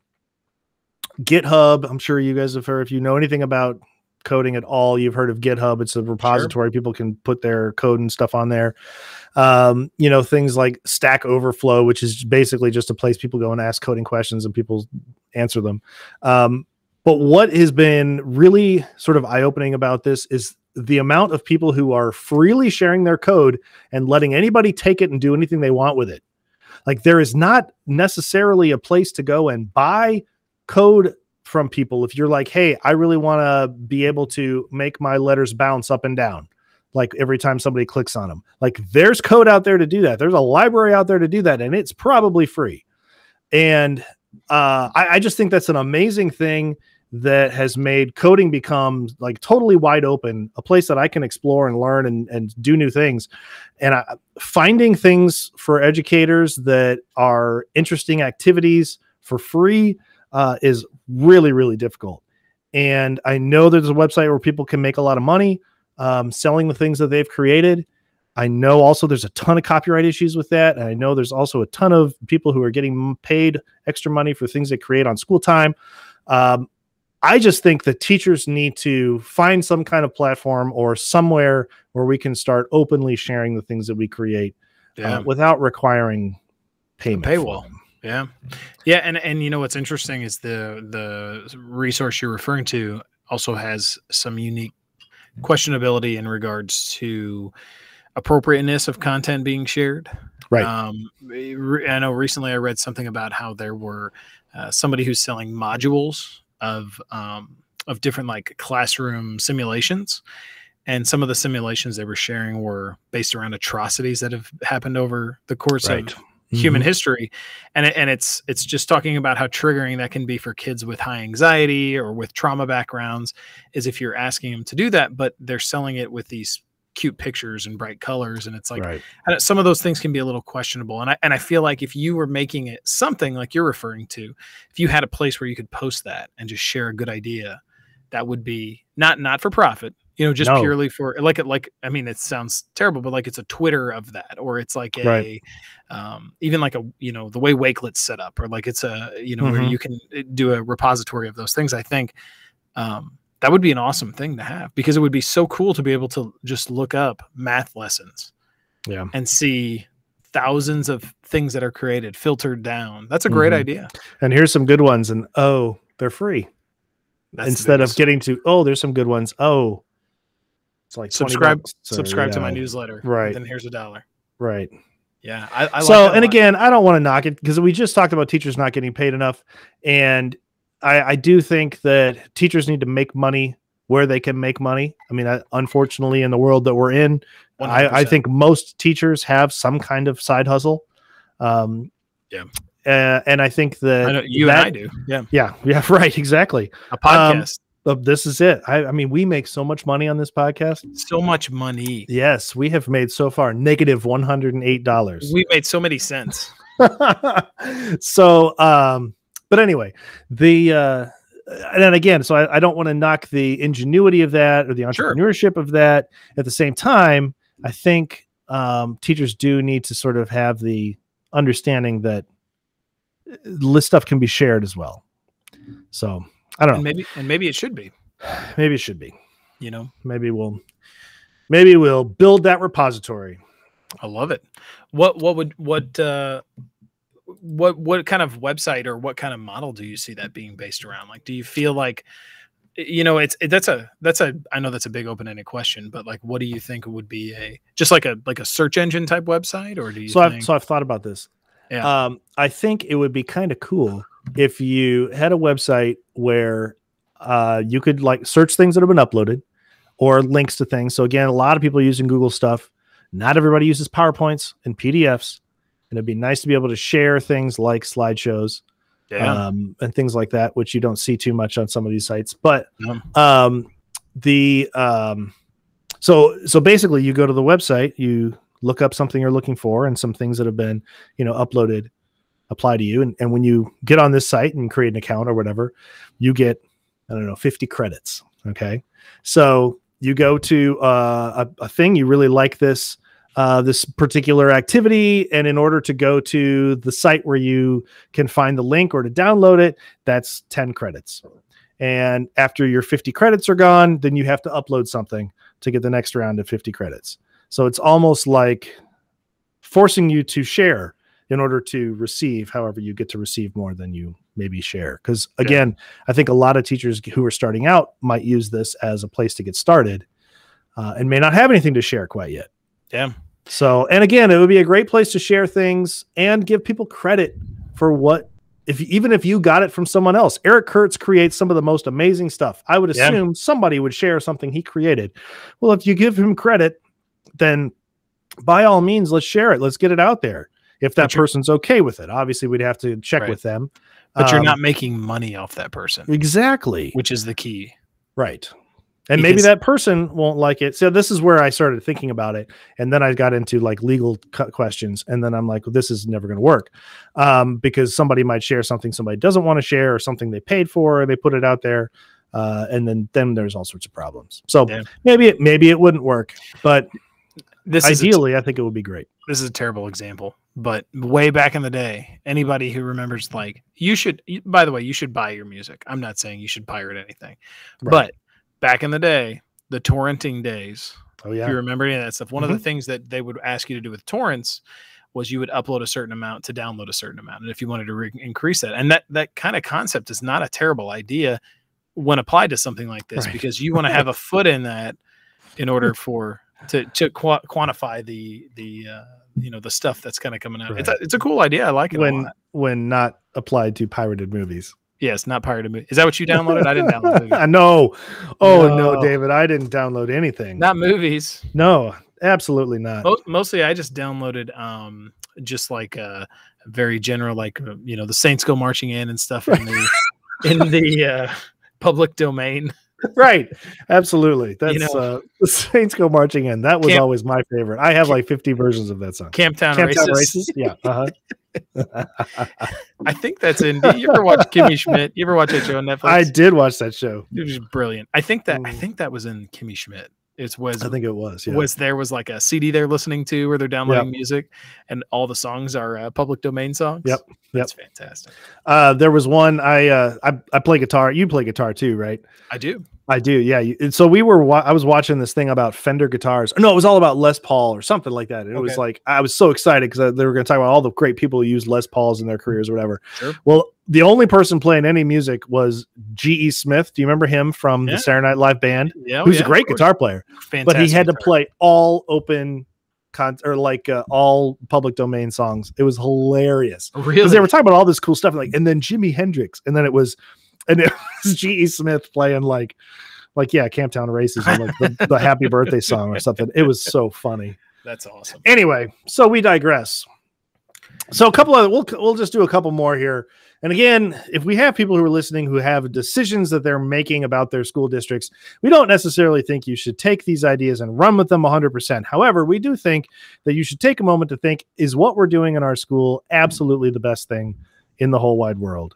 GitHub. I'm sure you guys have heard. If you know anything about coding at all, you've heard of GitHub. It's a repository people can put their code and stuff on there. Um, you know, things like Stack Overflow, which is basically just a place people go and ask coding questions and people answer them. Um, but what has been really sort of eye opening about this is the amount of people who are freely sharing their code and letting anybody take it and do anything they want with it. Like there is not necessarily a place to go and buy code from people if you're like, hey, I really want to be able to make my letters bounce up and down, like every time somebody clicks on them. Like there's code out there to do that. There's a library out there to do that, and it's probably free. And uh, I, I just think that's an amazing thing that has made coding become like totally wide open, a place that I can explore and learn and, and do new things. And I, finding things for educators that are interesting activities for free uh, is really, really difficult. And I know there's a website where people can make a lot of money um, selling the things that they've created. I know also there's a ton of copyright issues with that. And I know there's also a ton of people who are getting paid extra money for things they create on school time. Um, I just think that teachers need to find some kind of platform or somewhere where we can start openly sharing the things that we create yeah. uh, without requiring payment. for paywall. Yeah. Yeah. And, and you know, what's interesting is the, the resource you're referring to also has some unique questionability in regards to appropriateness of content being shared. Right. Um, I know recently I read something about how there were uh, somebody who's selling modules of, um, of different like classroom simulations. And some of the simulations they were sharing were based around atrocities that have happened over the course Right. of human Mhm. history and it, and it's it's just talking about how triggering that can be for kids with high anxiety or with trauma backgrounds is if you're asking them to do that but they're selling it with these cute pictures and bright colors and it's like right. Some of those things can be a little questionable and I and I feel like if you were making it something like you're referring to if you had a place where you could post that and just share a good idea that would be not not for profit you know just No. purely for like it like I mean it sounds terrible but like it's a Twitter of that or it's like a Right. um, even like a you know the way Wakelet's set up or like it's a you know where Mhm. you can uh, do a repository of those things I think um, that would be an awesome thing to have because it would be so cool to be able to just look up math lessons Yeah. and see thousands of things that are created filtered down. That's a great Mhm. idea. And here's some good ones. And oh, they're free. That's the Instead of getting to, oh, there's some good ones. Oh, It's like Subscribe subscribe you to my newsletter. right. Then here's a dollar. Right. Yeah. I, I so a and lot. again i don't want to knock it because we just talked about teachers not getting paid enough and I, I do think that teachers need to make money where they can make money i mean I, unfortunately in the world that we're in I, I think most teachers have some kind of side hustle um Yeah. uh, and i think that I know you that- and I do. Yeah. yeah yeah right exactly A podcast. but this is it I, I mean we make so much money on this podcast so much money. yes we have made so far negative $108 We made so many cents. so um but anyway the uh and then again so i, I don't want to knock the ingenuity of that or the Sure. entrepreneurship of that at the same time i think um teachers do need to sort of have the understanding that uh, this stuff can be shared as well so i don't And know maybe and maybe it should be. maybe it should be You know, maybe we'll maybe we'll build that repository I love it. What what would what uh what what kind of website or what kind of model do you see that being based around? Like do you feel like you know it's it, that's a that's a I know that's a big open-ended question, but like what do you think would be a just like a like a search engine type website or do you so think I've so I've thought about this. Yeah. Um, I think it would be kind of cool if you had a website where uh, you could like search things that have been uploaded or links to things. So again, a lot of people using Google stuff. Not everybody uses PowerPoints and PDFs, and it'd be nice to be able to share things like slideshows yeah. um, and things like that, which you don't see too much on some of these sites. But No. um, the um, so so basically, you go to the website, you look up something you're looking for, and some things that have been you know uploaded apply to you. And, and when you get on this site and create an account or whatever, you get I don't know 50 credits. Okay, so you go to uh, a, a thing you really like this uh, this particular activity, and in order to go to the site where you can find the link or to download it, that's 10 credits. And after your 50 credits are gone, then you have to upload something to get the next round of 50 credits. So it's almost like forcing you to share in order to receive, however, you get to receive more than you maybe share. Because Yeah. again, I think a lot of teachers who are starting out might use this as a place to get started uh, and may not have anything to share quite yet. yeah. So, and again, it would be a great place to share things and give people credit for what, if even if you got it from someone else. Eric Kurtz creates some of the most amazing stuff. I would Yeah. assume somebody would share something he created. Well, if you give him credit, then by all means, let's share it. Let's get it out there. If that person's okay with it, obviously we'd have to check Right. with them. But you're Um, not making money off that person, exactly which is the key. Right. And maybe that person won't like it. So this is where I started thinking about it, and then I got into like legal questions, and then I'm like, well, this is never going to work, um, because somebody might share something somebody doesn't want to share, or something they paid for, or they put it out there, uh, and then then there's all sorts of problems. So Yeah. maybe it maybe it wouldn't work, but This ideally, I think it would be great. this is a terrible example, but way back in the day, anybody who remembers like you should by the way, you should buy your music. I'm not saying you should pirate anything. Right. But back in the day, the torrenting days, Oh if yeah, you remember any of that stuff, one of the things that they would ask you to do with torrents was you would upload a certain amount to download a certain amount. And if you wanted to re- increase that, and that that kind of concept is not a terrible idea when applied to something like this Right. because you want to have a foot in that in order for to to qua quantify the the uh, you know the stuff that's kind of coming out. It's a, it's a cool idea. I like it when when not applied to pirated movies. Yes, not pirated movie. Is that what you downloaded? I didn't download movies. no, oh no, No. David, I didn't download anything. Not movies. no, absolutely not. Mo- mostly I just downloaded um just like uh very general like you know the Saints go marching in and stuff in the in the uh public domain. Right absolutely that's know- uh the saints go marching in that was Camp- always my favorite i have like 50 versions of that song Camptown, Camptown Races. races yeah uh-huh. I think that's in. You ever watch Kimmy Schmidt? You ever watch that show on Netflix? i did watch that show It was brilliant. I think that I Mm. think that was in Kimmy Schmidt. It was i think it was yeah was there was like a CD they're listening to where they're downloading music, and all the songs are uh, public domain songs. Yep, yep. that's fantastic. uh there was one i uh I, I play guitar you play guitar too right I do. i do yeah and so we were wa- i was watching this thing about fender guitars no it was all about les paul or something like that and it was like i was so excited because they were going to talk about all the great people who use les pauls in their careers or whatever Sure. well the only person playing any music was G.E. Smith. Do you remember him from Yeah. the Saturday Night Live band? Yeah, Who's yeah, a great guitar player, Fantastic but he had to play all open con or like uh, all public domain songs. It was hilarious Really? because they were talking about all this cool stuff, like and then Jimi Hendrix, and then it was and it was G.E. Smith playing like like yeah, Camptown Races or like the, the Happy Birthday song or something. It was so funny. That's awesome. Anyway, so we digress. So a couple of we'll we'll just do a couple more here. And again, if we have people who are listening who have decisions that they're making about their school districts, we don't necessarily think you should take these ideas and run with them 100%. However, we do think that you should take a moment to think is what we're doing in our school absolutely the best thing in the whole wide world?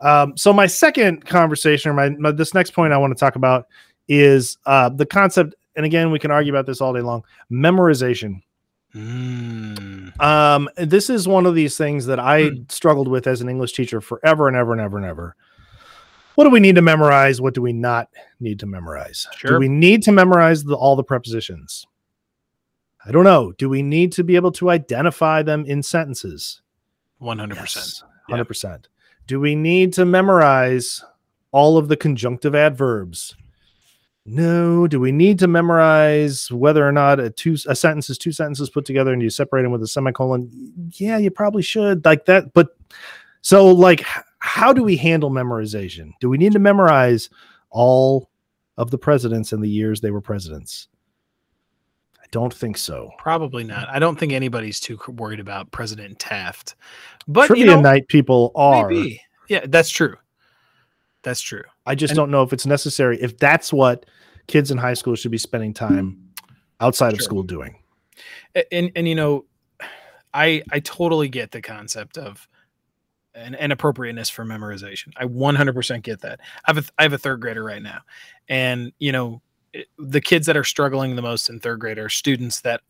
Um, so my second conversation, or my, my this next point I want to talk about is uh, the concept. And again, we can argue about this all day long. Memorization. Mm. Um, this is one of these things that I Hmm. struggled with as an English teacher forever and ever and ever and ever. What do we need to memorize? What do we not need to memorize? Do we need to memorize the, all the prepositions? I don't know. Do we need to be able to identify them in sentences? 100%. Yes, 100%. Do we need to memorize all of the conjunctive adverbs? No. Do we need to memorize whether or not a two a sentence is two sentences put together and you separate them with a semicolon? Yeah, you probably should like that. But so like, how do we handle memorization? Do we need to memorize all of the presidents in the years they were presidents? I don't think so. Probably not. I don't think anybody's too worried about President Taft. But Trivia you know, night people are. maybe. Yeah, that's true. That's true. I just And- don't know if it's necessary. If that's what kids in high school should be spending time outside of school doing. And and you know, I I totally get the concept of an, an appropriateness for memorization. I 100% get that. I have a I have a third grader right now, and you know, the kids that are struggling the most in third grade are students that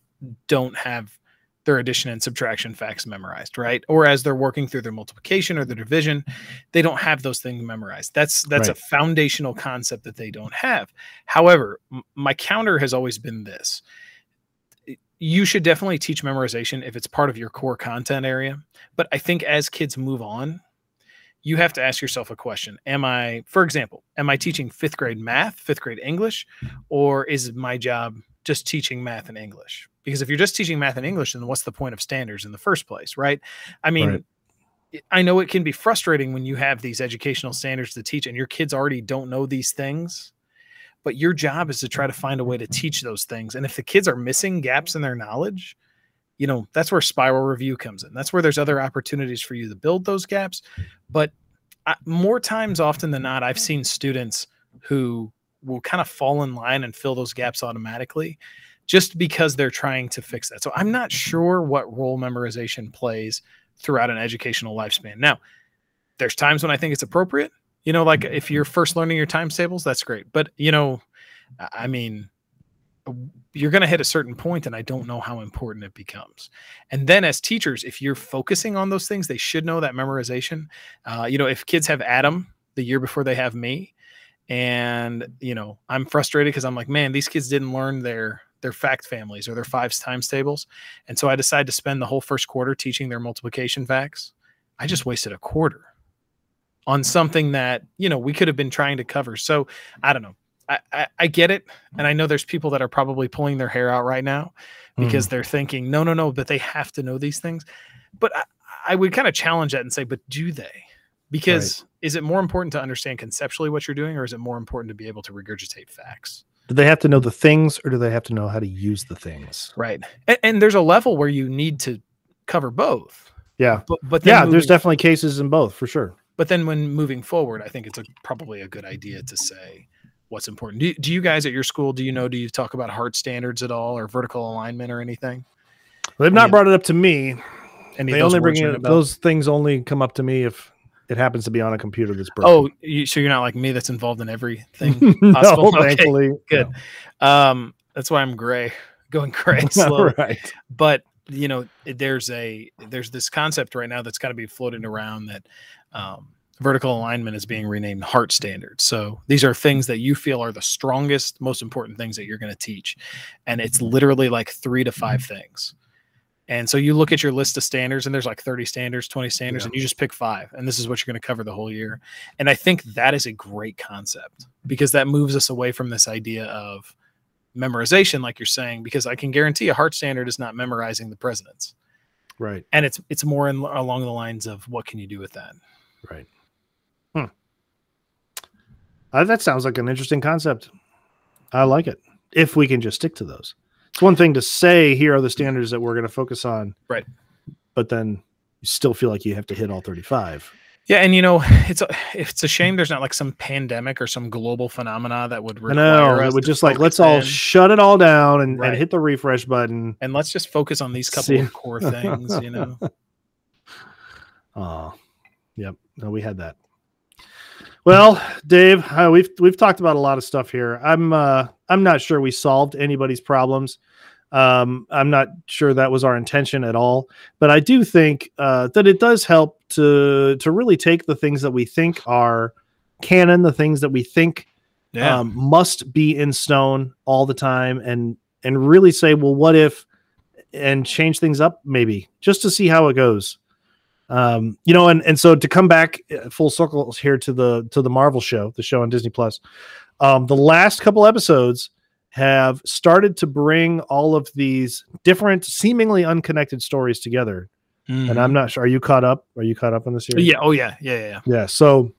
don't have their addition and subtraction facts memorized, right? Or as they're working through their multiplication or their division, they don't have those things memorized. That's that's Right. a foundational concept that they don't have. However, m- my counter has always been this you should definitely teach memorization if it's part of your core content area. But I think as kids move on, you have to ask yourself a question. Am I, for example, am I teaching fifth grade math, fifth grade English, or is my job just teaching math and English? Because if you're just teaching math and English, then what's the point of standards in the first place, right? I mean, Right. I know it can be frustrating when you have these educational standards to teach and your kids already don't know these things but your job is to try to find a way to teach those things and if the kids are missing gaps in their knowledge you know that's where spiral review comes in that's where there's other opportunities for you to build those gaps but I, more times often than not i've seen students who will kind of fall in line and fill those gaps automatically just because they're trying to fix that. So i'm not sure what role memorization plays throughout an educational lifespan. Now there's times when i think it's appropriate you know like if you're first learning your times tables that's great. But you know I- mean you're going to hit a certain point and i don't know how important it becomes. And then as teachers if you're focusing on those things they should know that memorization. Uh, you know if kids have adam the year before they have me and you know i'm frustrated because i'm like man these kids didn't learn their their fact families or their fives times tables. And so i decided to spend the whole first quarter teaching their multiplication facts. I just mm-hmm. wasted a quarter on something that you know we could have been trying to cover. So i don't know. I, I, I get it. And i know there's people that are probably pulling their hair out right now because mm-hmm. they're thinking no no no but they have to know these things. But i, I would kind of challenge that and say but do they? Because is it more important to understand conceptually what you're doing or is it more important to be able to regurgitate facts Do they have to know the things or do they have to know how to use the things? right and, and there's a level where you need to cover both Yeah. but but then Yeah, there's definitely cases in both for sure. but then when moving forward i think it's a, probably a good idea to say what's important do, do you guys at your school do you know do you talk about heart standards at all or vertical alignment or anything They've not Yeah. brought it up to me. Any they only bring it, those things only come up to me if it happens to be on a computer that's broken. oh you, so you're not like me that's involved in everything no, possible. Okay, thankfully. good. um that's why i'm gray going gray slow right. but you know there's a there's this concept right now that's got to be floating around that um, vertical alignment is being renamed heart standards so these are things that you feel are the strongest most important things that you're going to teach and it's literally like three to five things And so you look at your list of standards, and there's like 30 standards, 20 standards, Yeah. and you just pick five. And this is what you're going to cover the whole year. And I think that is a great concept because that moves us away from this idea of memorization, like you're saying, because I can guarantee a heart standard is not memorizing the presidents. Right. And it's it's more in, along the lines of what can you do with that? Right. Hmm. Uh, that sounds like an interesting concept. I like it. If we can just stick to those, it's one thing to say here are the standards that we're going to focus on, Right. But then you still feel like you have to hit all thirty-five. Yeah, and you know, it's a it's a shame there's not like some pandemic or some global phenomena that would I require know us it would just like let's focus all shut it all down and, Right. and hit the refresh button. and let's just focus on these couple See. of core things, you know. Oh, yep. No, we had that. Well, Dave, uh, we've we've talked about a lot of stuff here. I'm uh, I'm not sure we solved anybody's problems. Um, I'm not sure that was our intention at all, but I do think uh, that it does help to to really take the things that we think are canon, the things that we think um, must be in stone all the time, and and really say, well, what if, and change things up maybe just to see how it goes. Um, you know, and and so to come back uh, full circle here to the to the Marvel show, the show on Disney Plus, um, the last couple episodes have started to bring all of these different, seemingly unconnected stories together. And I'm not sure. Are you caught up? Are you caught up on the series? Mm-hmm. yeah, oh yeah, yeah, yeah. Yeah. So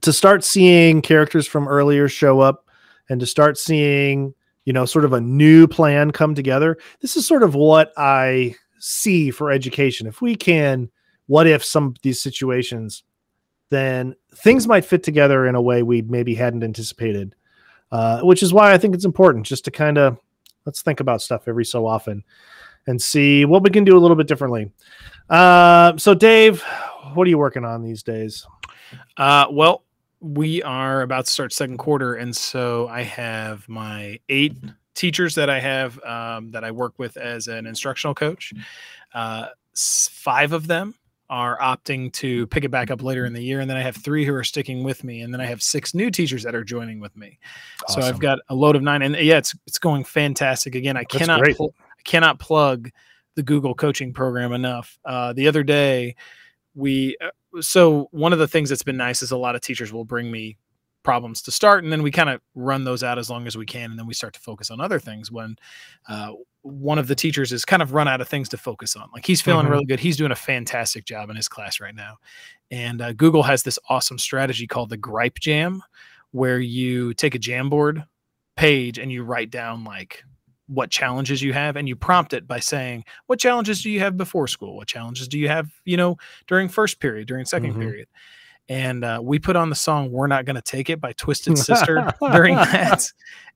to start seeing characters from earlier show up and to start seeing, you know, sort of a new plan come together, this is sort of what I see for education. If we can, what if some of these situations, then things might fit together in a way we maybe hadn't anticipated, uh, which is why I think it's important just to kind of let's think about stuff every so often and see what we can do a little bit differently. Uh, so, Dave, what are you working on these days? Uh, well, we are about to start second quarter, and so I have my eight teachers that I have um, that I work with as an instructional coach. Uh, five of them are opting to pick it back up later in the year, and then I have three who are sticking with me, and then I have six new teachers that are joining with me. So I've got a load of nine, and yeah, it's it's going fantastic. Again, I That's cannot pl- I cannot plug the Google coaching program enough. Uh, the other day, we uh, so one of the things that's been nice is a lot of teachers will bring me problems to start, and then we kind of run those out as long as we can, and then we start to focus on other things. When uh, one of the teachers is kind of run out of things to focus on, like he's feeling Mhm. really good, he's doing a fantastic job in his class right now, and uh, Google has this awesome strategy called the Gripe Jam, where you take a Jamboard page and you write down like what challenges you have and you prompt it by saying what challenges do you have before school? What challenges do you have you know during first period during 2nd Mhm. period? And uh, we put on the song we're not going to take it by twisted sister during that.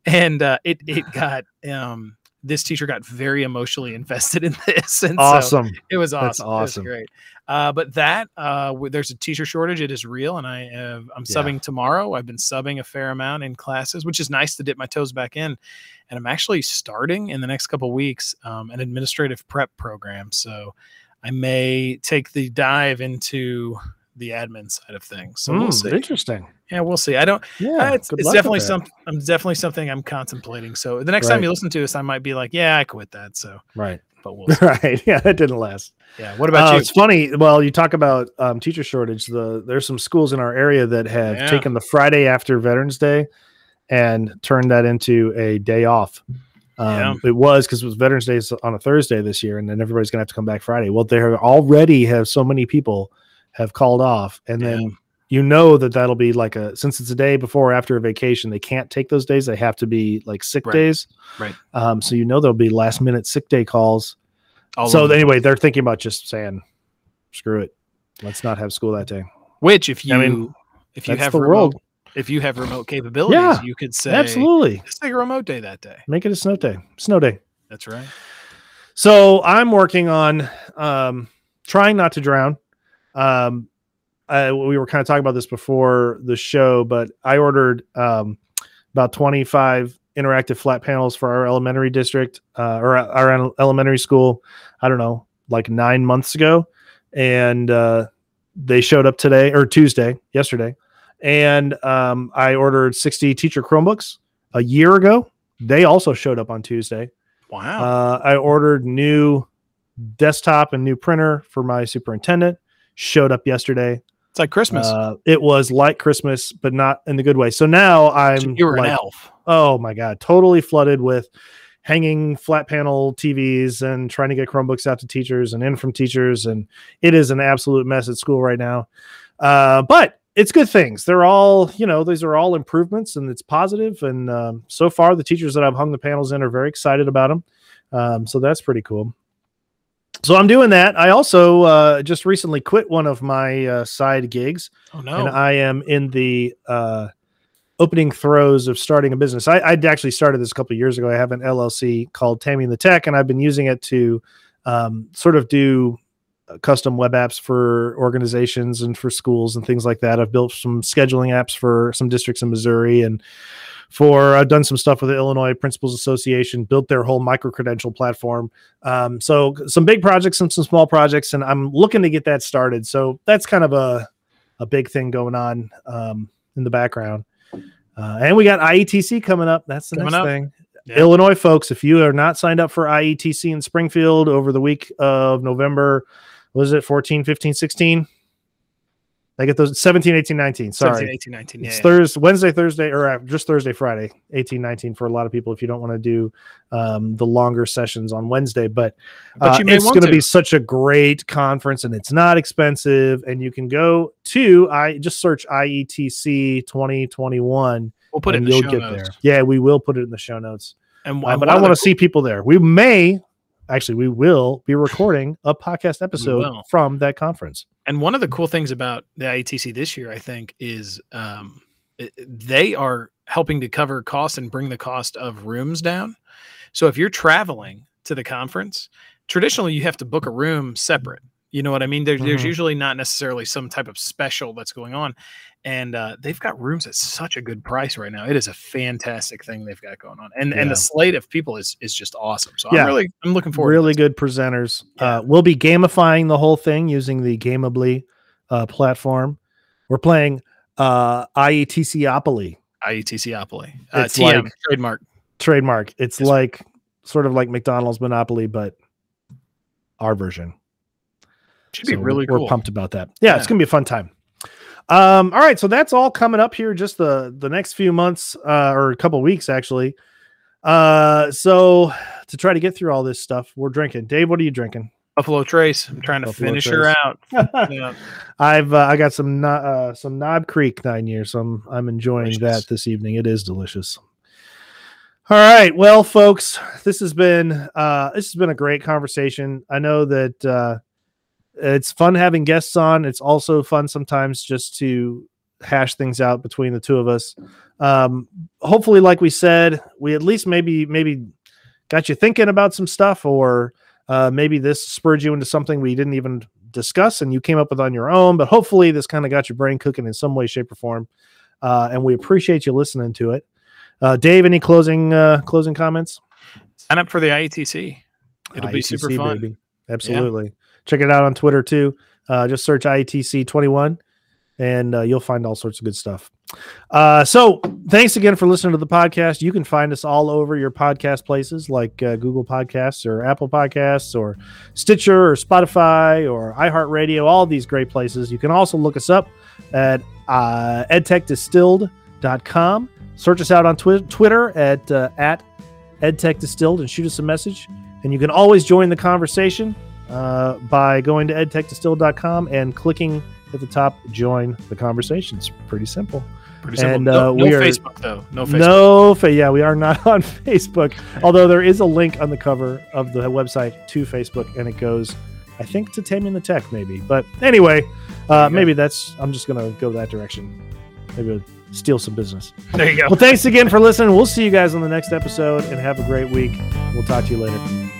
And uh, it it got um this teacher got very emotionally invested in this and so Awesome. it was awesome. That's It was awesome. great. Uh, but that uh, there's a teacher shortage. It is real, and I have, I'm Yeah. subbing tomorrow. I've been subbing a fair amount in classes, which is nice to dip my toes back in. And I'm actually starting in the next couple weeks um, an administrative prep program. So I may take the dive into the admin side of things. So we'll Mm, see. Interesting. Yeah, we'll see. I don't. Yeah. uh, it's it's definitely that. some. I'm definitely something I'm contemplating. So the next time you listen to us, I might be like, yeah, I quit that. So, Right. but we'll. See. right. Yeah, that didn't last. Yeah. What about Uh, you? It's funny. Well, you talk about um, teacher shortage. The there's some schools in our area that have Yeah. taken the Friday after Veterans Day and turned that into a day off. Um, It was because it was Veterans Day on a Thursday this year, and then everybody's gonna have to come back Friday. Well, there already have so many people have called off, and Yeah. then you know that that'll be like a since it's a day before or after a vacation, they can't take those days. They have to be like sick Right. days. Right. Um, so you know there'll be last minute sick day calls All so anyway, they're thinking about just saying, "Screw it, let's not have school that day." Which, if you I mean, if you have the remote, world. if you have remote capabilities, Yeah, you could say, Absolutely, let's take a remote day that day. make it a snow day. Snow day. That's right. So I'm working on um, trying not to drown. Um, I, we were kind of talking about this before the show, but I ordered um, about 25 interactive flat panels for our elementary district uh, or our elementary school. I don't know, like nine months ago, and uh, they showed up today or Tuesday, yesterday, and um, I ordered 60 teacher Chromebooks a year ago. They also showed up on Tuesday. Wow. Uh, I ordered new desktop and new printer for my superintendent. Showed up yesterday. It's like Christmas. Uh, it was like Christmas, but not in the good way. So now I'm you were like, an elf. oh my god, totally flooded with hanging flat panel TVs and trying to get Chromebooks out to teachers and in from teachers, and it is an absolute mess at school right now. Uh, but it's good things. They're all, you know, these are all improvements, and it's positive. And um, so far, the teachers that I've hung the panels in are very excited about them. Um, so that's pretty cool. So I'm doing that. I also uh, just recently quit one of my uh, side gigs, Oh no. and I am in the uh, opening throes of starting a business. I, I'd actually started this a couple of years ago. I have an LLC called Tammy and the Tech, and I've been using it to um, sort of do uh, custom web apps for organizations and for schools and things like that. I've built some scheduling apps for some districts in Missouri and for I've done some stuff with the Illinois Principals Association, built their whole micro credential platform. Um, so some big projects and some small projects, and I'm looking to get that started. So that's kind of a a big thing going on um, in the background. Uh, and we got IETC coming up. That's the Coming next up. thing. Yeah. Illinois folks, if you are not signed up for IETC in Springfield over the week of November, was it 14, 15, 16? I get those 17, 18, 19. Sorry. 17, 18, 19. Yeah, It's yeah. Thursday, Wednesday, Thursday, or uh, just Thursday, Friday, 18, 19 for a lot of people if you don't want to do um, the longer sessions on Wednesday. But, uh, it's going to be such a great conference and it's not expensive. And you can go to, I just search IETC 2021 We'll put it in the you'll show get notes. there. Yeah, we will put it in the show notes. And, Uh, but I want to see people there. We may, actually, we will be recording a podcast episode from that conference. And one of the cool things about the IETC this year, I think, is um, it- they are helping to cover costs and bring the cost of rooms down. So if you're traveling to the conference, traditionally you have to book a room separate. You know what I mean? There, There's Mhm. usually not necessarily some type of special that's going on. And uh, they've got rooms at such a good price right now. It is a fantastic thing they've got going on, and and the slate of people is is just awesome. So Yeah. I'm really I'm looking forward. really good presenters. Yeah. Uh, we'll be gamifying the whole thing using the Gameably uh, platform. We're playing uh, IETCopoly IETCopoly, uh, It's TM like- trademark. trademark. It's Yes. like sort of like McDonald's Monopoly, but our version. Should be really we're cool. pumped about that. Yeah, it's gonna be a fun time. Um, all right, so that's all coming up here just the the next few months uh, or a couple weeks actually. Uh, so to try to get through all this stuff, we're drinking. Dave, what are you drinking? Buffalo Trace. I'm trying to Buffalo finish Trace. her out. Yeah. I've uh, I got some uh, some Knob Creek nine years, so I'm I'm enjoying Delicious. that this evening. It is delicious. All right, well, folks, this has been uh, this has been a great conversation. I know that uh, it's fun having guests on. It's also fun sometimes just to hash things out between the two of us. Um, hopefully, like we said, we at least maybe maybe got you thinking about some stuff, or uh, maybe this spurred you into something we didn't even discuss and you came up with on your own. But hopefully, this kind of got your brain cooking in some way, shape, or form. Uh, and we appreciate you listening to it. Uh, Dave, any closing uh, closing comments? Sign up for the IETC. It'll be super fun. baby. Absolutely. Check it out on Twitter too. Uh, just search IETC 21 and uh, you'll find all sorts of good stuff. Uh, so thanks again for listening to the podcast. You can find us all over your podcast places like uh, Google Podcasts or Apple Podcasts or Stitcher or Spotify or iHeartRadio, all these great places. You can also look us up at uh, edtechdistilled.com. Search us out on twi- Twitter at, uh, at edtechdistilled and shoot us a message. And you can always join the conversation uh, by going to edtechdistilled.com and clicking at the top join the conversation. It's pretty simple. Pretty simple. And, no uh, no we are- Facebook though. No Facebook. No, fa- yeah, we are not on Facebook. Although there is a link on the cover of the website to Facebook, and it goes, I think, to Tammy and the Tech, maybe. But anyway, uh, maybe that's. I'm just gonna go that direction. Maybe steal some business. There you go. Well, thanks again for listening. We'll see you guys on the next episode, and have a great week. We'll talk to you later.